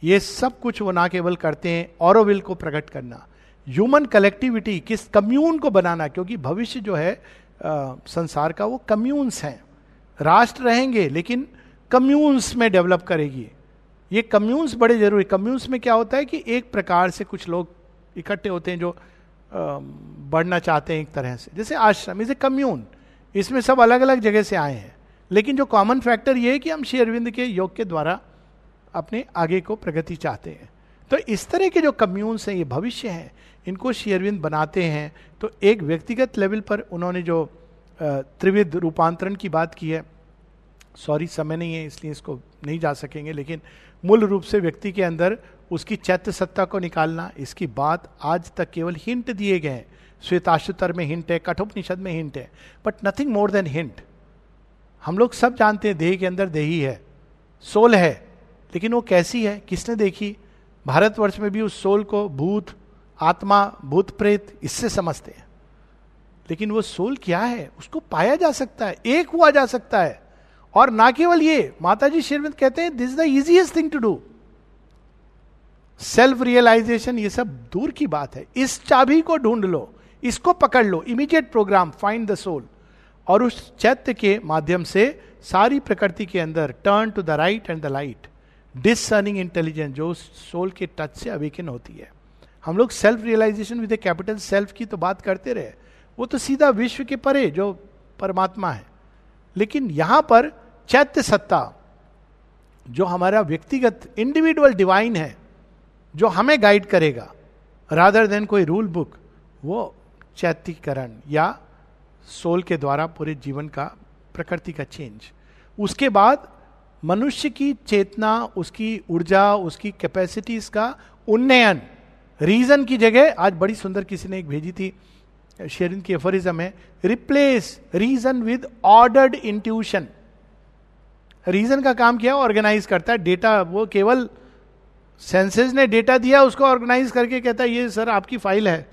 ये सब कुछ वो ना केवल करते हैं औरविल को प्रकट करना। ह्यूमन कलेक्टिविटी किस कम्यून को बनाना, क्योंकि भविष्य जो है संसार का वो कम्यून्स हैं। राष्ट्र रहेंगे, लेकिन कम्यून्स में डेवलप करेगी। ये कम्यून्स बड़े ज़रूरी कम्यून्स में क्या होता है कि एक प्रकार से कुछ लोग इकट्ठे होते हैं जो बढ़ना चाहते हैं एक तरह से। जैसे आश्रम इज़ ए कम्यून इसमें सब अलग अलग जगह से आए हैं। लेकिन जो कॉमन फैक्टर ये है कि हम शेरविंद के योग के द्वारा अपने आगे को प्रगति चाहते हैं। तो इस तरह के जो कम्यून्स हैं, ये भविष्य हैं। इनको शेयरविंद बनाते हैं तो एक व्यक्तिगत लेवल पर उन्होंने जो त्रिविध रूपांतरण की बात की है, सॉरी, समय नहीं है, इसलिए इसको नहीं जा सकेंगे, लेकिन मूल रूप से व्यक्ति के अंदर उसकी चैत्य सत्ता को निकालना, इसकी बात आज तक केवल हिंट दिए गए हैं। श्वेताशुतर में हिंट है, कठोपनिषद में हिंट है but nothing more than hint हम लोग सब जानते हैं, देह के अंदर देही है, सोल है, लेकिन वो कैसी है, किसने देखी? भारतवर्ष में भी उस सोल को भूत आत्मा, भूत, प्रेत, इससे समझते हैं। लेकिन वो सोल क्या है? उसको पाया जा सकता है, एक हुआ जा सकता है। और ना केवल ये माता जी कहते हैं this the easiest thing to do self realisation ये सब दूर की बात है। इस चाबी को ढूंढ लो, इसको पकड़ लो immediate programme find the soul और उस चैत्य के माध्यम से सारी प्रकृति के अंदर turn to the right and the light discerning intelligence जो सोल के टच से अवेकन होती है। हम लोग self realisation with a capital self की तो बात करते रहे। वो तो सीधा विश्व के परे जो परमात्मा है। लेकिन यहाँ पर चैत्य सत्ता, जो हमारा व्यक्तिगत इंडिविजुअल डिवाइन है, जो हमें गाइड करेगा रादर देन कोई रूल बुक वो चैत्यकरण या सोल के द्वारा पूरे जीवन का, प्रकृति का चेंज उसके बाद मनुष्य की चेतना, उसकी ऊर्जा, उसकी कैपेसिटीज का उन्नयन। रीजन की जगह, आज बड़ी सुंदर किसी ने एक भेजी थी शेरिन की एफरिज्म है replace reason with ordered intuition reason का काम किया ऑर्गेनाइज करता है डेटा वो केवल सेंसेस ने डेटा दिया, उसको ऑर्गेनाइज करके कहता है ये सर आपकी फ़ाइल है,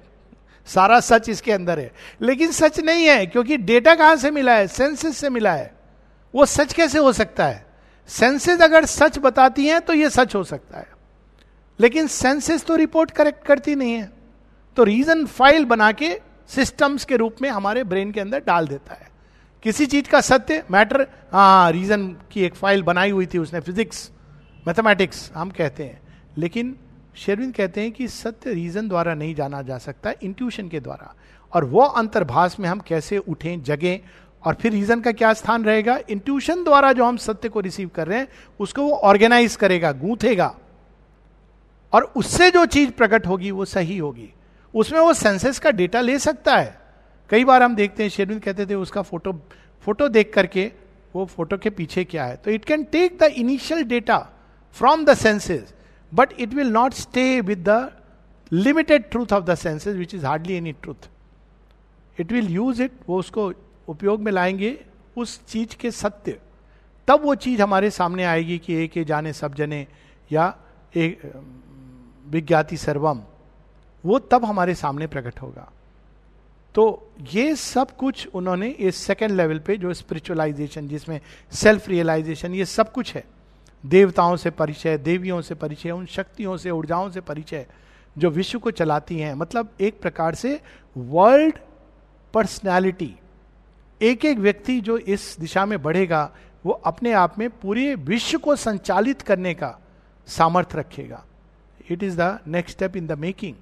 सारा सच इसके अंदर है. लेकिन सच नहीं है, क्योंकि डेटा कहाँ से मिला है? सेंसेस से मिला है। वो सच कैसे हो सकता है? सेंसेस अगर सच बताती हैं तो ये सच हो सकता है। लेकिन सेंसेस तो रिपोर्ट करेक्ट करती नहीं है। तो रीजन फ़ाइल बना के सिस्टम्स के रूप में हमारे ब्रेन के अंदर डाल देता है। किसी चीज़ का सत्य, मैटर हाँ रीजन की एक फ़ाइल बनाई हुई थी उसने, फिजिक्स, मैथमेटिक्स, हम कहते हैं। लेकिन शेरविंद कहते हैं कि सत्य रीजन द्वारा नहीं जाना जा सकता इंट्यूशन के द्वारा। और वो अंतर्भाष में हम कैसे उठें, जगें, और फिर रीजन का क्या स्थान रहेगा? इंट्यूशन द्वारा जो हम सत्य को रिसीव कर रहे हैं, उसको वो ऑर्गेनाइज करेगा, गूंथेगा। और उससे जो चीज़ प्रकट होगी वो सही होगी। उसमें वो सेंसेस का डेटा ले सकता है। कई बार हम देखते हैं, शेरविंद कहते थे, उसका फ़ोटो फ़ोटो देख करके, वो फ़ोटो के पीछे क्या है? तो it can take the initial data from the senses but it will not stay with the limited truth of the senses which is hardly any truth it will use it वो उसको उपयोग में लाएँगे उस चीज़ के सत्य। तब वो चीज़ हमारे सामने आएगी कि एक जाने, सब जने, या एक विज्ञाति सर्वम, वो तब हमारे सामने प्रकट होगा। तो ये सब कुछ उन्होंने इस सेकेंड लेवल पे, जो स्पिरिचुअलाइजेशन जिसमें सेल्फ रियलाइजेशन ये सब कुछ है। देवताओं से परिचय, देवियों से परिचय, उन शक्तियों से, ऊर्जाओं से परिचय, जो विश्व को चलाती हैं। मतलब एक प्रकार से वर्ल्ड पर्सनैलिटी एक एक व्यक्ति जो इस दिशा में बढ़ेगा, वो अपने आप में पूरे विश्व को संचालित करने का सामर्थ्य रखेगा। It is the next step in the making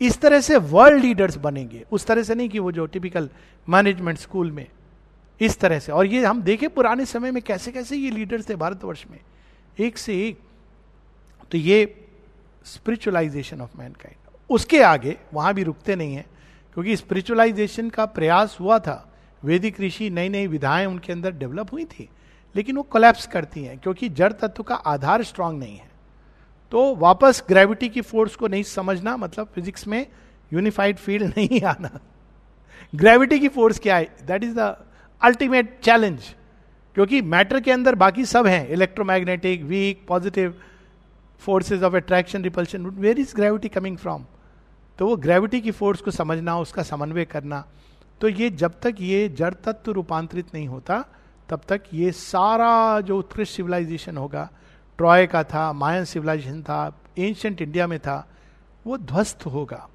इस तरह से वर्ल्ड लीडर्स बनेंगे। उस तरह से नहीं कि वो जो टिपिकल मैनेजमेंट स्कूल में। इस तरह से। और ये हम देखे पुराने समय में कैसे कैसे ये लीडर्स थे भारतवर्ष में। एक से एक। तो ये स्पिरिचुअलाइजेशन ऑफ़ मैनकाइंड उसके आगे, वहाँ भी रुकते नहीं है, क्योंकि स्पिरिचुअलाइजेशन का प्रयास हुआ था। वैदिक ऋषि नई नई विधाएँ उनके अंदर डेवलप हुई थी। लेकिन वो कोलैप्स करती हैं, क्योंकि जड़ तत्व का आधार स्ट्रांग नहीं है। तो वापस ग्रेविटी की फोर्स को नहीं समझना मतलब फिजिक्स में यूनिफाइड फ़ील्ड नहीं आना। ग्रेविटी की फोर्स क्या है? That is the ultimate challenge क्योंकि मैटर के अंदर बाकी सब हैं। Electromagnetic weak positive forces of attraction repulsion where is gravity coming from तो वो ग्रेविटी की फोर्स को समझना, उसका समन्वय करना। तो ये जब तक ये जड़ तत्व रूपांतरित नहीं होता, तब तक ये सारा जो उत्कृष्ट सिविलाइजेशन होगा ट्रॉय का था, मायन सिविलाइजेशन था एंशंट इंडिया में था, वो ध्वस्त होगा।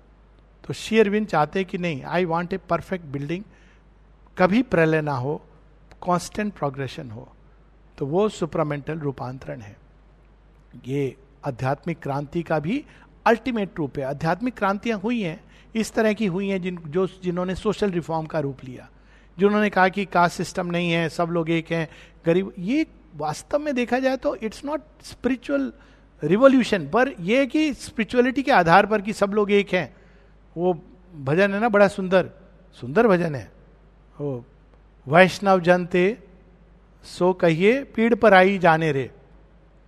तो शेयरविन चाहते कि नहीं I want a perfect building कभी प्रलय ना हो कांस्टेंट प्रोग्रेशन हो। तो वो सुपरामेंटल रूपांतरण है। ये आध्यात्मिक क्रांति का भी अल्टीमेट रूप है। आध्यात्मिक क्रांतियाँ हुई हैं, इस तरह की हुई हैं जिन, जो, जिन्होंने सोशल रिफॉर्म का रूप लिया। जिन्होंने कहा कि कास्ट सिस्टम नहीं है, सब लोग एक हैं, गरीब, ये वास्तव में देखा जाए तो it's not spiritual revolution per यह कि स्पिरिचुअलिटी के आधार पर कि सब लोग एक हैं। वो भजन है ना, बड़ा सुंदर सुंदर भजन है। वो, वैष्णव जनते, सो कहिए, पीड़ पर आई जाने रे।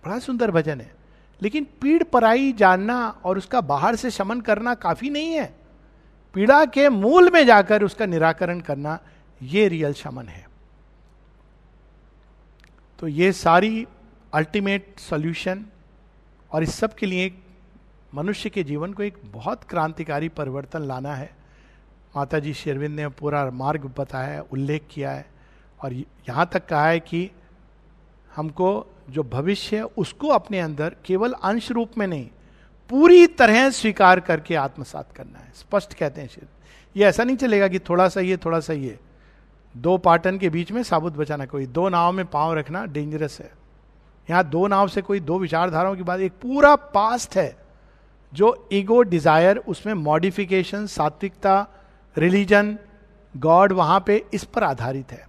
बड़ा सुंदर भजन है। लेकिन पीड़ पराई जानना और उसका बाहर से शमन करना काफ़ी नहीं है। पीड़ा के मूल में जाकर उसका निराकरण करना, ये रियल शमन है। तो ये सारी अल्टीमेट सॉल्यूशन और इस सब के लिए मनुष्य के जीवन को एक बहुत क्रांतिकारी परिवर्तन लाना है। माता जी शेरविंद ने पूरा मार्ग बताया है उल्लेख किया है और यहाँ तक कहा है कि हमको जो भविष्य है उसको अपने अंदर केवल अंश रूप में नहीं, पूरी तरह स्वीकार करके आत्मसात करना है। स्पष्ट कहते हैं शेर। ये ऐसा नहीं चलेगा कि थोड़ा सा ये, थोड़ा सा ये। दो पाटन के बीच में साबुत बचाना, कोई दो नाव में पाँव रखना डेंजरस है। यहाँ दो नाव से कोई दो विचारधाराओं की बात, एक पूरा पास्ट है, जो ईगो डिज़ायर उसमें मॉडिफिकेशन सात्विकता रिलीजन गॉड वहाँ पे इस पर आधारित है।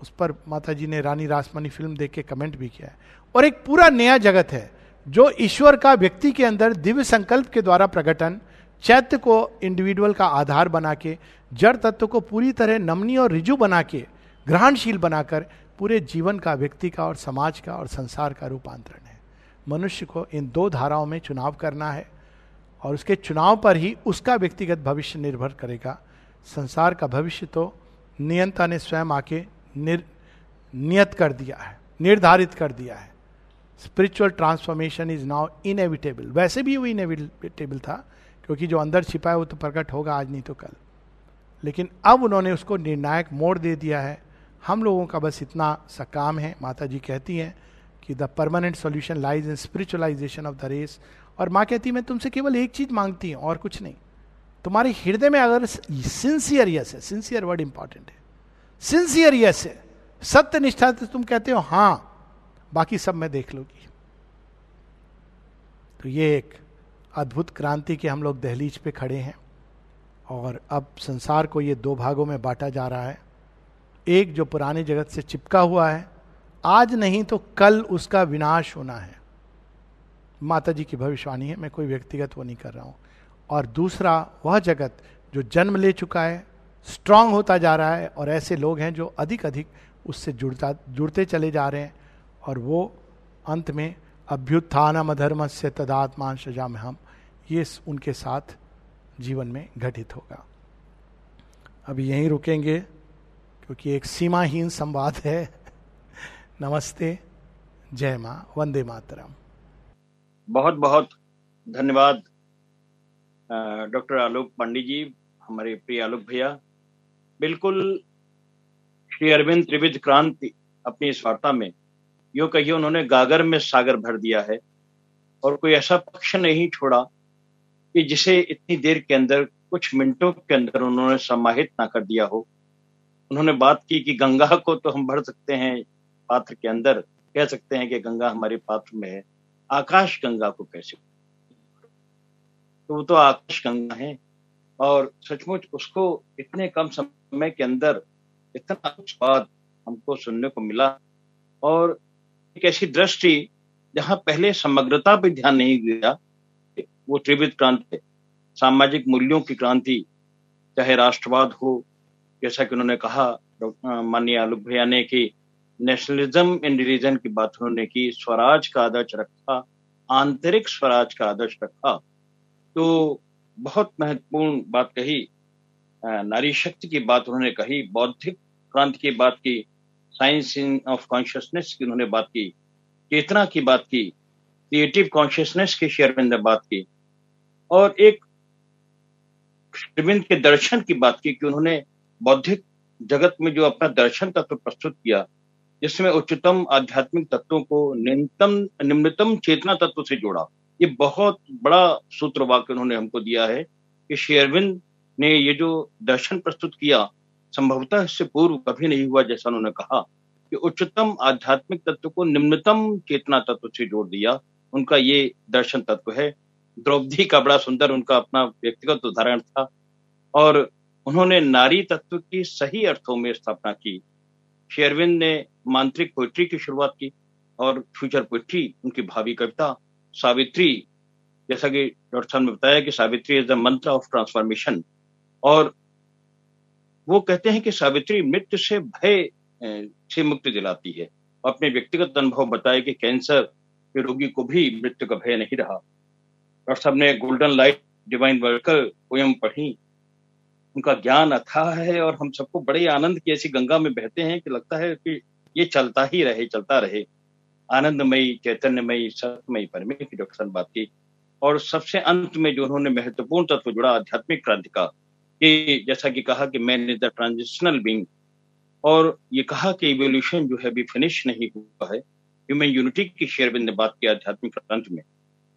उस पर माता जी ने रानी रासमनी फ़िल्म देख के कमेंट भी किया है। और एक पूरा नया जगत है, जो ईश्वर का व्यक्ति के अंदर दिव्य संकल्प के द्वारा प्रकटन, चैत्य को इंडिविजुअल का आधार बना के जड़ तत्व को पूरी तरह नमनी और रिजु बना के ग्रहणशील बनाकर पूरे जीवन का व्यक्ति का और समाज का और संसार का रूपांतरण है। मनुष्य को इन दो धाराओं में चुनाव करना है और उसके चुनाव पर ही उसका व्यक्तिगत भविष्य निर्भर करेगा। संसार का भविष्य तो नियंता ने स्वयं आके निर, नियत कर दिया है निर्धारित कर दिया है। Spiritual transformation is now inevitable वैसे भी वो इनएविटेबल था क्योंकि जो अंदर छिपा है वो तो प्रकट होगा आज नहीं तो कल। लेकिन अब उन्होंने उसको निर्णायक मोड़ दे दिया है। हम लोगों का बस इतना सा काम है। माता जी कहती हैं कि the permanent solution lies in spiritualisation of the race. और माँ कहती मैं तुमसे केवल एक चीज़ मांगती हूँ, और कुछ नहीं। तुम्हारे हृदय में अगर सिंसियर यस है सिंसियर वर्ड इंपॉर्टेंट है। सिंसियर यस है। सत्य निष्ठा से तुम कहते हो हाँ बाकी सब मैं देख लूँगी। तो ये एक अद्भुत क्रांति के हम लोग दहलीज पे खड़े हैं। और अब संसार को ये दो भागों में बांटा जा रहा है। एक जो पुराने जगत से चिपका हुआ है, आज नहीं तो कल उसका विनाश होना है। माता जी की भविष्यवाणी है, मैं कोई व्यक्तिगत वो नहीं कर रहा हूँ। और दूसरा वह जगत जो जन्म ले चुका है स्ट्रांग होता जा रहा है और ऐसे लोग हैं जो अधिक अधिक उससे जुड़ता, जुड़ते चले जा रहे हैं और वो अंत में अभ्युत्थान अधर्म से तदात्मान सजा में हम ये उनके साथ जीवन में घटित होगा। अभी यहीं रुकेंगे, क्योंकि एक सीमाहीन संवाद है। नमस्ते, जय माँ, वंदे मातरम। बहुत बहुत धन्यवाद डॉक्टर आलोक पांडे जी, हमारे प्रिय आलोक भैया। बिल्कुल श्री अरविंद त्रिविध क्रांति अपनी इस वार्ता में, यो कहिए उन्होंने गागर में सागर भर दिया है, और कोई ऐसा पक्ष नहीं छोड़ा कि जिसे इतनी देर के अंदर, कुछ मिनटों के अंदर उन्होंने समाहित ना कर दिया हो। उन्होंने बात की कि गंगा को तो हम भर सकते हैं पात्र के अंदर। कह सकते हैं कि गंगा हमारे पात्र में है। आकाश गंगा को कैसे? तो वो तो आकाश गंगा है। और सचमुच उसको इतने कम समय के अंदर इतना स्वाद हमको सुनने को मिला। और एक ऐसी दृष्टि जहाँ पहले समग्रता पे ध्यान नहीं दिया वो त्रिविध क्रांति है। सामाजिक मूल्यों की क्रांति, चाहे राष्ट्रवाद हो, जैसा कि उन्होंने कहा माननीय आलोक भैया ने कि नेशनलिज्म इन रिलीजन की बात उन्होंने की, स्वराज का आदर्श रखा, आंतरिक स्वराज का आदर्श रखा। तो बहुत महत्वपूर्ण बात कही नारी शक्ति की बात उन्होंने कही, बौद्धिक क्रांति की बात की, साइंस इन ऑफ़ कॉन्शियसनेस की उन्होंने बात की, चेतना की बात की, क्रिएटिव कॉन्शियसनेस की शेयर ने बात की। और एक शेरविंद के दर्शन की बात की कि उन्होंने बौद्धिक जगत में जो अपना दर्शन तत्व प्रस्तुत किया, जिसमें उच्चतम आध्यात्मिक तत्वों को निम्नतम निम्नतम चेतना तत्व से जोड़ा। ये बहुत बड़ा सूत्र वाक्य उन्होंने हमको दिया है कि शेयरविंद ने ये जो दर्शन प्रस्तुत किया, संभवतः इससे पूर्व कभी नहीं हुआ जैसा उन्होंने कहा कि उच्चतम आध्यात्मिक तत्व को निम्नतम चेतना तत्व से जोड़ दिया। उनका ये दर्शन तत्व है द्रौपदी का बड़ा सुंदर उनका अपना व्यक्तिगत उदाहरण था और उन्होंने नारी तत्व की सही अर्थों में स्थापना की। शेरविंद ने मांत्रिक पोइट्री की शुरुआत की और फ्यूचर पोइट्री उनकी भावी कविता सावित्री, जैसा कि डॉक्टर साहब ने बताया कि Savitri is the mantra of transformation और वो कहते हैं कि सावित्री मृत्यु से भय से मुक्ति दिलाती है। अपने व्यक्तिगत अनुभव बताए कि कैंसर के रोगी को भी मृत्यु का भय नहीं रहा। डॉक्टर साहब ने golden light divine worker poem पढ़ी। उनका ज्ञान अथाह है और हम सबको बड़े आनंद की ऐसी गंगा में बहते हैं कि लगता है कि ये चलता ही रहे, चलता रहे। आनंदमयी, चैतन्यमयी सत्यमयी परमे की डॉक्टर बात की। और सबसे अंत में जो उन्होंने महत्वपूर्ण तत्व जुड़ा, आध्यात्मिक क्रांति का, कि जैसा कि कहा कि man is the transitional being और ये कहा कि इवोल्यूशन जो है अभी फिनिश नहीं हुआ है। ह्यूमन यूनिटी की शेयरबिंद ने बात की आध्यात्मिक क्रांति में।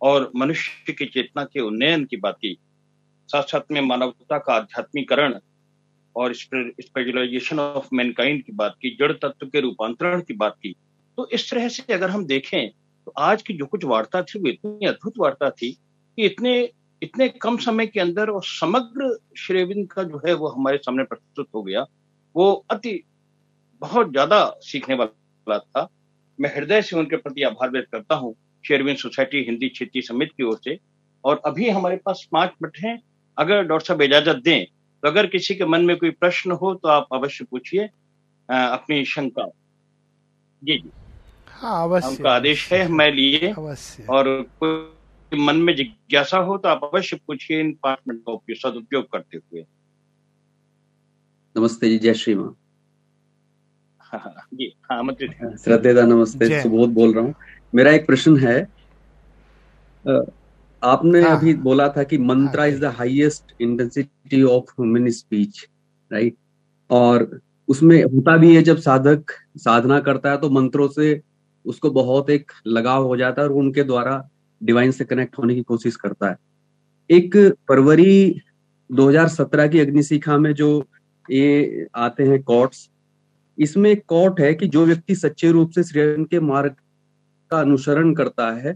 और मनुष्य की चेतना के उन्नयन की बात की। साथ साथ में मानवता का आध्यात्मिकरण और स्पेशलाइजेशन ऑफ़ मैनकाइंड की बात की, जड़ तत्व के रूपांतरण की बात की। तो इस तरह से अगर हम देखें तो आज की जो कुछ वार्ता थी, वो इतनी अद्भुत वार्ता थी कि इतने इतने कम समय के अंदर और समग्र श्रेविंद का जो है वो हमारे सामने प्रस्तुत हो गया। वो अति, बहुत ज़्यादा सीखने वाला था। मैं हृदय से उनके प्रति आभार व्यक्त करता हूँ। शेरविन सोसाइटी हिंदी क्षेत्रीय समिति की ओर से और अभी हमारे पास पाँच मिनट हैं। अगर डॉक्टर साहब इजाज़त दें तो अगर किसी के मन में कोई प्रश्न हो तो आप अवश्य पूछिए अपनी शंका। जी जी। हाँ अवश्य। उनका आदेश है मैं लिए। और कोई मन में जिज्ञासा हो तो आप अवश्य पूछिए इन पाँच मिनट का उपयोग सदुपयोग करते हुए। नमस्ते जी जय श्री माँ। हाँ, हाँ, जी हाँ श्रद्धेदा नमस्ते सुबोध बोल रहा हूँ। मेरा एक प्रश्न है। आपने हाँ, अभी बोला था कि mantra is the highest intensity of human speech right और उसमें होता भी है जब साधक साधना करता है तो मंत्रों से उसको बहुत एक लगाव हो जाता है और उनके द्वारा डिवाइन से कनेक्ट होने की कोशिश करता है। एक फरवरी 2017 की अग्निशिखा में जो ये आते हैं कॉर्ट्स इसमें कॉर्ट है कि जो व्यक्ति सच्चे रूप से श्रेयन के मार्ग का अनुसरण करता है,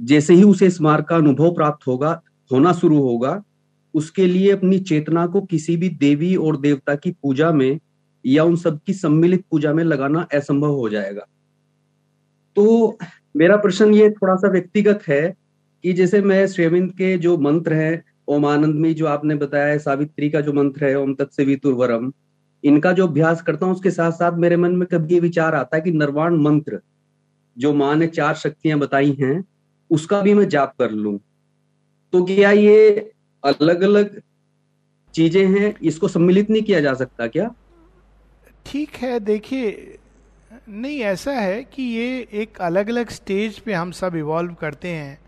जैसे ही उसे इस मार्ग का अनुभव प्राप्त होगा, होना शुरू होगा, उसके लिए अपनी चेतना को किसी भी देवी और देवता की पूजा में या उन सब की सम्मिलित पूजा में लगाना असंभव हो जाएगा। तो मेरा प्रश्न ये थोड़ा सा व्यक्तिगत है कि जैसे मैं श्रेविंद के जो मंत्र हैं, ओम आनंद में जो आपने बताया है, सावित्री का जो मंत्र है, ओम तत्सवितुर्वरम, इनका जो अभ्यास करता हूँ, उसके साथ साथ मेरे मन में कभी ये विचार आता है कि निर्वाण मंत्र जो माँ ने चार शक्तियाँ बताई हैं, उसका भी मैं जाप कर लू। तो क्या ये अलग अलग चीज़ें हैं? इसको सम्मिलित नहीं किया जा सकता क्या? ठीक है, देखिए, नहीं, ऐसा है कि ये एक अलग अलग स्टेज पे हम सब इवॉल्व करते हैं।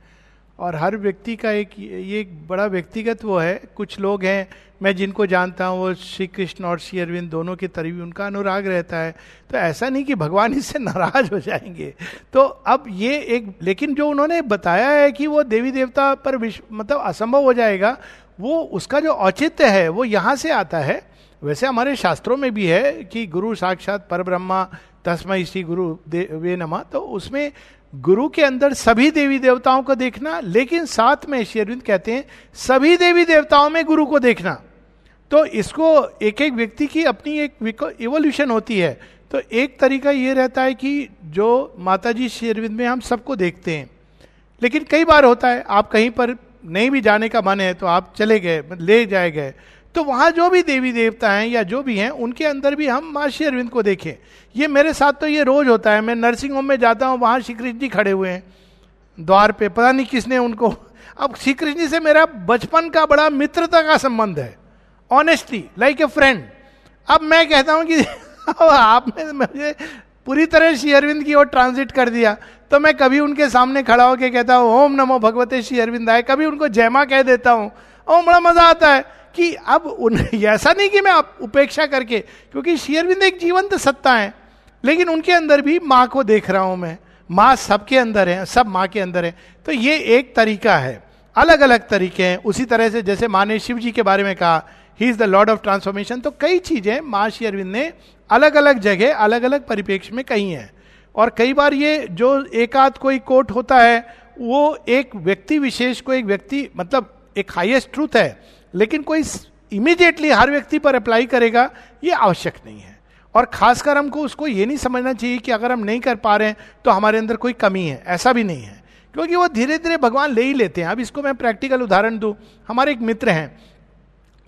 और हर व्यक्ति का एक, ये एक बड़ा व्यक्तिगत वो है। कुछ लोग हैं, मैं जिनको जानता हूँ, वो श्री कृष्ण और श्री अरविंद दोनों के तरफ़ उनका अनुराग रहता है। तो ऐसा नहीं कि भगवान इससे नाराज़ हो जाएँगे। तो अब ये एक, लेकिन जो उन्होंने बताया है कि वो देवी देवता पर विश्व मतलब असंभव हो जाएगा, वो, उसका जो औचित्य है, वो यहाँ से आता है। वैसे हमारे शास्त्रों में भी है कि गुरु साक्षात पर ब्रह्मा तस्मय श्री गुरु वे नमा। तो उसमें गुरु के अंदर सभी देवी देवताओं को देखना, लेकिन साथ में श्री कहते हैं, सभी देवी देवताओं में गुरु को देखना। तो इसको एक एक व्यक्ति की अपनी एक इवोल्यूशन होती है। तो एक तरीका ये रहता है कि जो माता जी शेरविंद में हम सबको देखते हैं। लेकिन कई बार होता है, आप कहीं पर नहीं भी जाने का मन है तो आप चले गए, ले जाए गए। तो वहाँ जो भी देवी देवता हैं या जो भी हैं, उनके अंदर भी हम माँ श्री अरविंद को देखें। ये मेरे साथ तो ये रोज होता है। मैं नर्सिंग होम में जाता हूँ, वहाँ श्री कृष्ण जी खड़े हुए हैं। द्वार पे, पता नहीं किसने उनको। अब श्री कृष्ण जी से मेरा बचपन का बड़ा मित्रता का संबंध है। ऑनेस्टली लाइक ए फ्रेंड अब मैं कहता हूँ कि आपने मुझे पूरी तरह श्री अरविंद की ओर ट्रांजिट कर दिया। तो मैं कभी उनके सामने खड़ा होकर कहता हूँ, ओम नमो भगवते श्री अरविंद आए कभी उनको जयमा कह देता हूँ और बड़ा मज़ा आता है। कि अब उन ऐसा नहीं कि मैं उपेक्षा करके, क्योंकि शेयरविंद एक जीवंत सत्ता है, लेकिन उनके अंदर भी माँ को देख रहा हूँ मैं। माँ सबके अंदर है, सब माँ के अंदर है। तो ये एक तरीका है। अलग अलग तरीके हैं। उसी तरह से जैसे माँ ने शिव जी के बारे में कहा he is the Lord of transformation तो कई चीज़ें माँ श्री अरविंद ने अलग अलग जगह अलग अलग परिप्रेक्ष्य में कही हैं। और कई बार ये जो एक आध कोई कोट होता है, वो एक व्यक्ति विशेष को एक व्यक्ति मतलब एक हाईएस्ट ट्रूथ है। लेकिन कोई इमीडिएटली हर व्यक्ति पर अप्लाई करेगा, ये आवश्यक नहीं है। और खासकर हमको उसको ये नहीं समझना चाहिए कि अगर हम नहीं कर पा रहे हैं तो हमारे अंदर कोई कमी है। ऐसा भी नहीं है। क्योंकि वो धीरे धीरे भगवान ले ही लेते हैं। अब इसको मैं प्रैक्टिकल उदाहरण दूँ। हमारे एक मित्र हैं।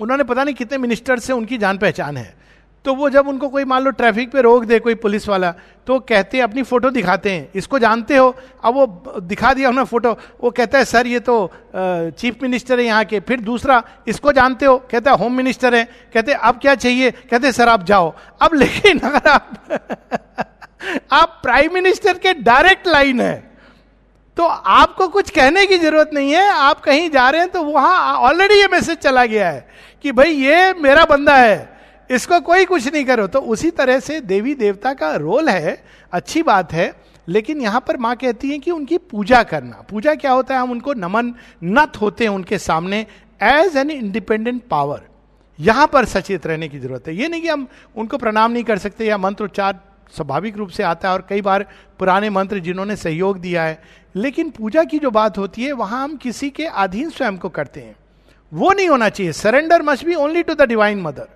उन्होंने पता नहीं कितने मिनिस्टर से उनकी जान पहचान है। तो वो जब उनको कोई मान लो ट्रैफ़िक पे रोक दे कोई पुलिस वाला तो कहते हैं, अपनी फ़ोटो दिखाते हैं। इसको जानते हो? अब वो दिखा दिया उन्होंने फ़ोटो। वो कहता है, सर, ये तो चीफ मिनिस्टर है यहाँ के। फिर दूसरा, इसको जानते हो? कहता है, होम मिनिस्टर है। कहते अब क्या चाहिए? कहते सर, आप जाओ। अब लेकिन अगर आप आप प्राइम मिनिस्टर के डायरेक्ट लाइन है तो आपको कुछ कहने की ज़रूरत नहीं है। आप कहीं जा रहे हैं तो वहाँ ऑलरेडी ये मैसेज चला गया है कि, भाई, ये मेरा बंदा है। इसको कोई कुछ नहीं करो। तो उसी तरह से देवी देवता का रोल है, अच्छी बात है, लेकिन यहाँ पर माँ कहती है कि उनकी पूजा करना। पूजा क्या होता है? हम उनको नमन नत होते हैं उनके सामने एज एन इंडिपेंडेंट पावर यहाँ पर सचेत रहने की ज़रूरत है। ये नहीं कि हम उनको प्रणाम नहीं कर सकते या मंत्रोच्चार स्वाभाविक रूप से आता है और कई बार पुराने मंत्र जिन्होंने सहयोग दिया है, लेकिन पूजा की जो बात होती है, वहाँ हम किसी के अधीन स्वयं को करते हैं। वो नहीं होना चाहिए। Surrender must be only to the Divine Mother.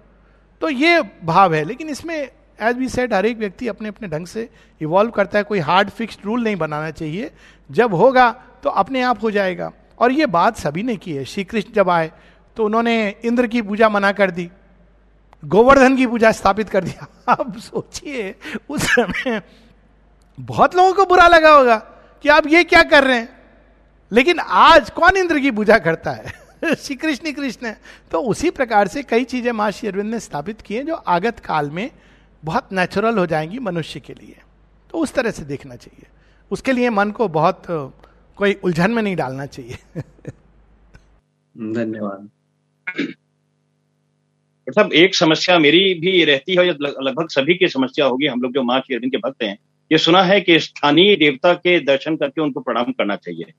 तो ये भाव है, लेकिन इसमें एज वी सेट हर एक व्यक्ति अपने अपने ढंग से इवॉल्व करता है, कोई हार्ड फिक्स्ड रूल नहीं बनाना चाहिए। जब होगा तो अपने आप हो जाएगा। और ये बात सभी ने की है। श्री कृष्ण जब आए तो उन्होंने इंद्र की पूजा मना कर दी, गोवर्धन की पूजा स्थापित कर दिया। अब सोचिए, उस समय बहुत लोगों को बुरा लगा होगा कि आप ये क्या कर रहे हैं। लेकिन आज कौन इंद्र की पूजा करता है? श्री कृष्ण कृष्ण है। तो उसी प्रकार से कई चीज़ें माँ श्री अरविंद ने स्थापित की हैं जो आगत काल में बहुत नेचुरल हो जाएँगी मनुष्य के लिए। तो उस तरह से देखना चाहिए। उसके लिए मन को बहुत कोई उलझन में नहीं डालना चाहिए। धन्यवाद। मतलब एक समस्या मेरी भी रहती है लगभग सभी की समस्या होगी, हम लोग जो माँ श्री अरविंद के भक्त हैं। ये सुना है कि स्थानीय देवता के दर्शन करके उनको प्रणाम करना चाहिए।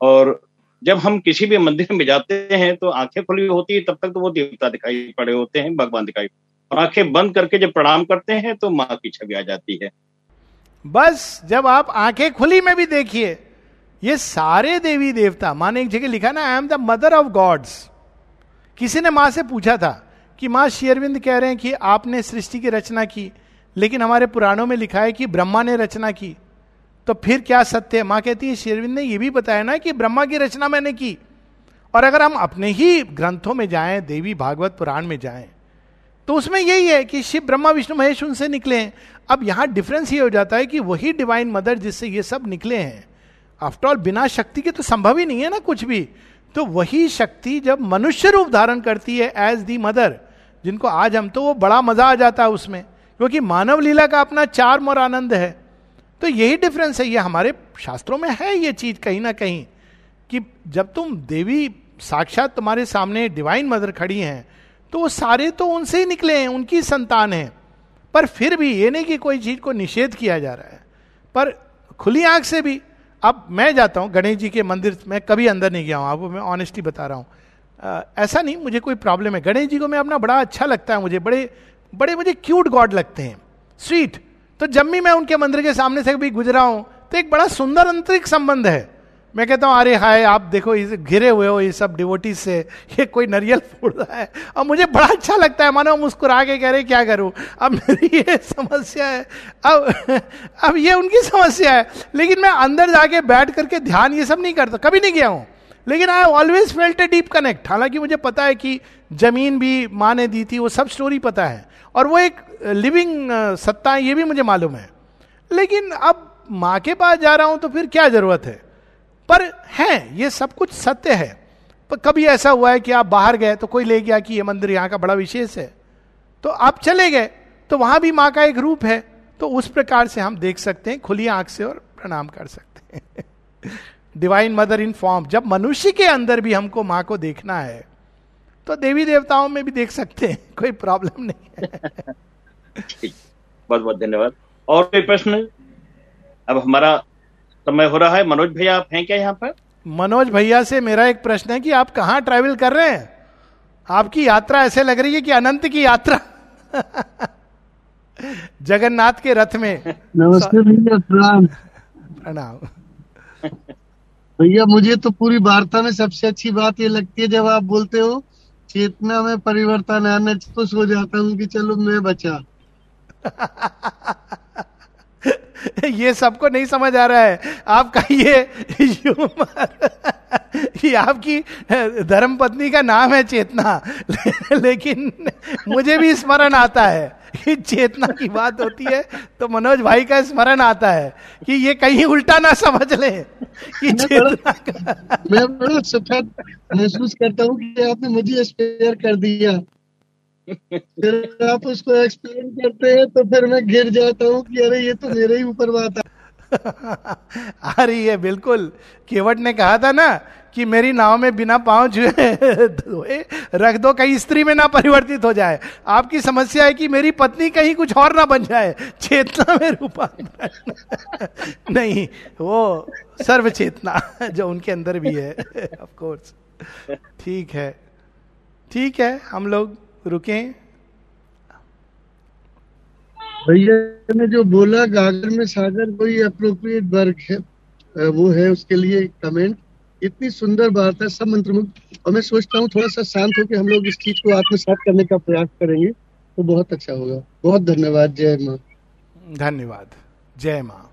और जब हम किसी भी मंदिर में जाते हैं तो आँखें खुली होती है, तब तक तो वो देवता दिखाई पड़े होते हैं, भगवान दिखाई और आँखें बंद करके जब प्रणाम करते हैं तो माँ की छवि आ जाती है। बस जब आप आँखें खुली में भी देखिए, ये सारे देवी देवता माँ ने एक जगह लिखा ना I am the mother of gods किसी ने माँ से पूछा था कि, माँ शेरविंद कह रहे हैं कि आपने सृष्टि की रचना की, लेकिन हमारे पुराणों में लिखा है कि ब्रह्मा ने रचना की। तो फिर क्या सत्य माँ कहती है शेरविंद ने यह भी बताया ना कि ब्रह्मा की रचना मैंने की। और अगर हम अपने ही ग्रंथों में जाएँ, देवी भागवत पुराण में जाएँ तो उसमें यही है कि शिव ब्रह्मा, विष्णु महेश उनसे निकले हैं। अब यहाँ डिफरेंस ये हो जाता है कि वही डिवाइन मदर जिससे ये सब निकले हैं। आफ्टरऑल बिना शक्ति के तो संभव ही नहीं है ना कुछ भी। तो वही शक्ति जब मनुष्य रूप धारण करती है एज दी मदर जिनको आज हम तो वो बड़ा मज़ा आ जाता है उसमें, क्योंकि मानव लीला का अपना चार्म और आनंद है। तो यही डिफरेंस है, ये हमारे शास्त्रों में है ये चीज़ कहीं ना कहीं, कि जब तुम देवी साक्षात तुम्हारे सामने डिवाइन मदर खड़ी हैं तो वो सारे तो उनसे ही निकले हैं, उनकी संतान है। पर फिर भी ये नहीं कि कोई चीज़ को निषेध किया जा रहा है। पर खुली आँख से भी, अब मैं जाता हूँ गणेश जी के मंदिर, में कभी अंदर नहीं गया हूँ आपको मैं ऑनेस्टली बता रहा हूँ। ऐसा नहीं, मुझे कोई प्रॉब्लम है। गणेश जी को मैं अपना बड़ा अच्छा लगता है, मुझे बड़े बड़े मुझे क्यूट गॉड लगते हैं। स्वीट तो जब भी मैं उनके मंदिर के सामने से कभी गुजरा हूँ तो एक बड़ा सुंदर अंतरिक संबंध है। मैं कहता हूँ, अरे हाय, आप देखो घिरे हुए हो, ये सब डिवोटी से, ये कोई नरियल फोड़ रहा है। और मुझे बड़ा अच्छा लगता है, मानो मुस्कुरा के कह रहे, क्या करूँ? अब मेरी ये समस्या है। अब अब ये उनकी समस्या है। लेकिन मैं अंदर जाके बैठ करके ध्यान ये सब नहीं करता, कभी नहीं गया हूँ। लेकिन I always felt a deep connect हालाँकि मुझे पता है कि ज़मीन भी माँ ने दी थी, वो सब स्टोरी पता है। और वो एक लिविंग सत्ता है, ये भी मुझे मालूम है। लेकिन अब माँ के पास जा रहा हूँ तो फिर क्या ज़रूरत है? पर है, ये सब कुछ सत्य है। पर कभी ऐसा हुआ है कि आप बाहर गए तो कोई ले गया कि ये मंदिर यहाँ का बड़ा विशेष है। तो आप चले गए तो वहाँ भी माँ का एक रूप है। तो उस प्रकार से हम देख सकते हैं, खुली आँख से और प्रणाम कर सकते हैं। डिवाइन मदर इन फॉर्म जब मनुष्य के अंदर भी हमको माँ को देखना है तो देवी देवताओं में भी देख सकते हैं कोई प्रॉब्लम नहीं है। बहुत बहुत धन्यवाद। और कोई प्रश्न? अब हमारा समय हो रहा है। मनोज भैया आप हैं क्या यहाँ पर? मनोज भैया से मेरा एक प्रश्न है कि आप कहाँ ट्रैवल कर रहे हैं? आपकी यात्रा ऐसे लग रही है कि अनंत की यात्रा। जगन्नाथ के रथ में। नमस्ते भैया प्रणाम। प्रणाम। भैया, मुझे तो पूरी वार्ता में सबसे अच्छी बात ये लगती है जब आप बोलते हो, चेतना में परिवर्तन आने खुश हो जाता हूँ कि चलो मैं बचा। ये सबको नहीं समझ आ रहा है। आपका ये ह्यूमर ये आपकी धर्म पत्नी का नाम है चेतना। लेकिन मुझे भी स्मरण आता है कि चेतना की बात होती है तो मनोज भाई का स्मरण आता है कि ये कहीं उल्टा ना समझ ले कि चेतना का मैं बड़ा सुखद महसूस करता हूँ कि आपने मुझे स्पेयर कर दिया। फिर आप उसको एक्सप्लेन करते हैं तो फिर मैं गिर जाता हूँ कि अरे, ये तो मेरे ही ऊपर बात है। अरे, ये बिल्कुल। केवट ने कहा था ना कि मेरी नाव में बिना पाँव छुए रख दो, कहीं स्त्री में ना परिवर्तित हो जाए। आपकी समस्या है कि मेरी पत्नी कहीं कुछ और ना बन जाए। चेतना में रूपांतरण नहीं, वो सर्व चेतना जो उनके अंदर भी है ऑफ़ कोर्स ठीक है। ठीक है, हम लोग रुके। भैया ने जो बोला गागर में सागर कोई अप्रोप्रिएट वर्क है वो है उसके लिए कमेंट इतनी सुंदर बात है सब मंत्रमुग्ध। और मैं सोचता हूँ थोड़ा सा शांत होकर हम लोग इस चीज़ को आत्मसात करने का प्रयास करेंगे तो बहुत अच्छा होगा। बहुत धन्यवाद जय माँ। धन्यवाद। जय माँ।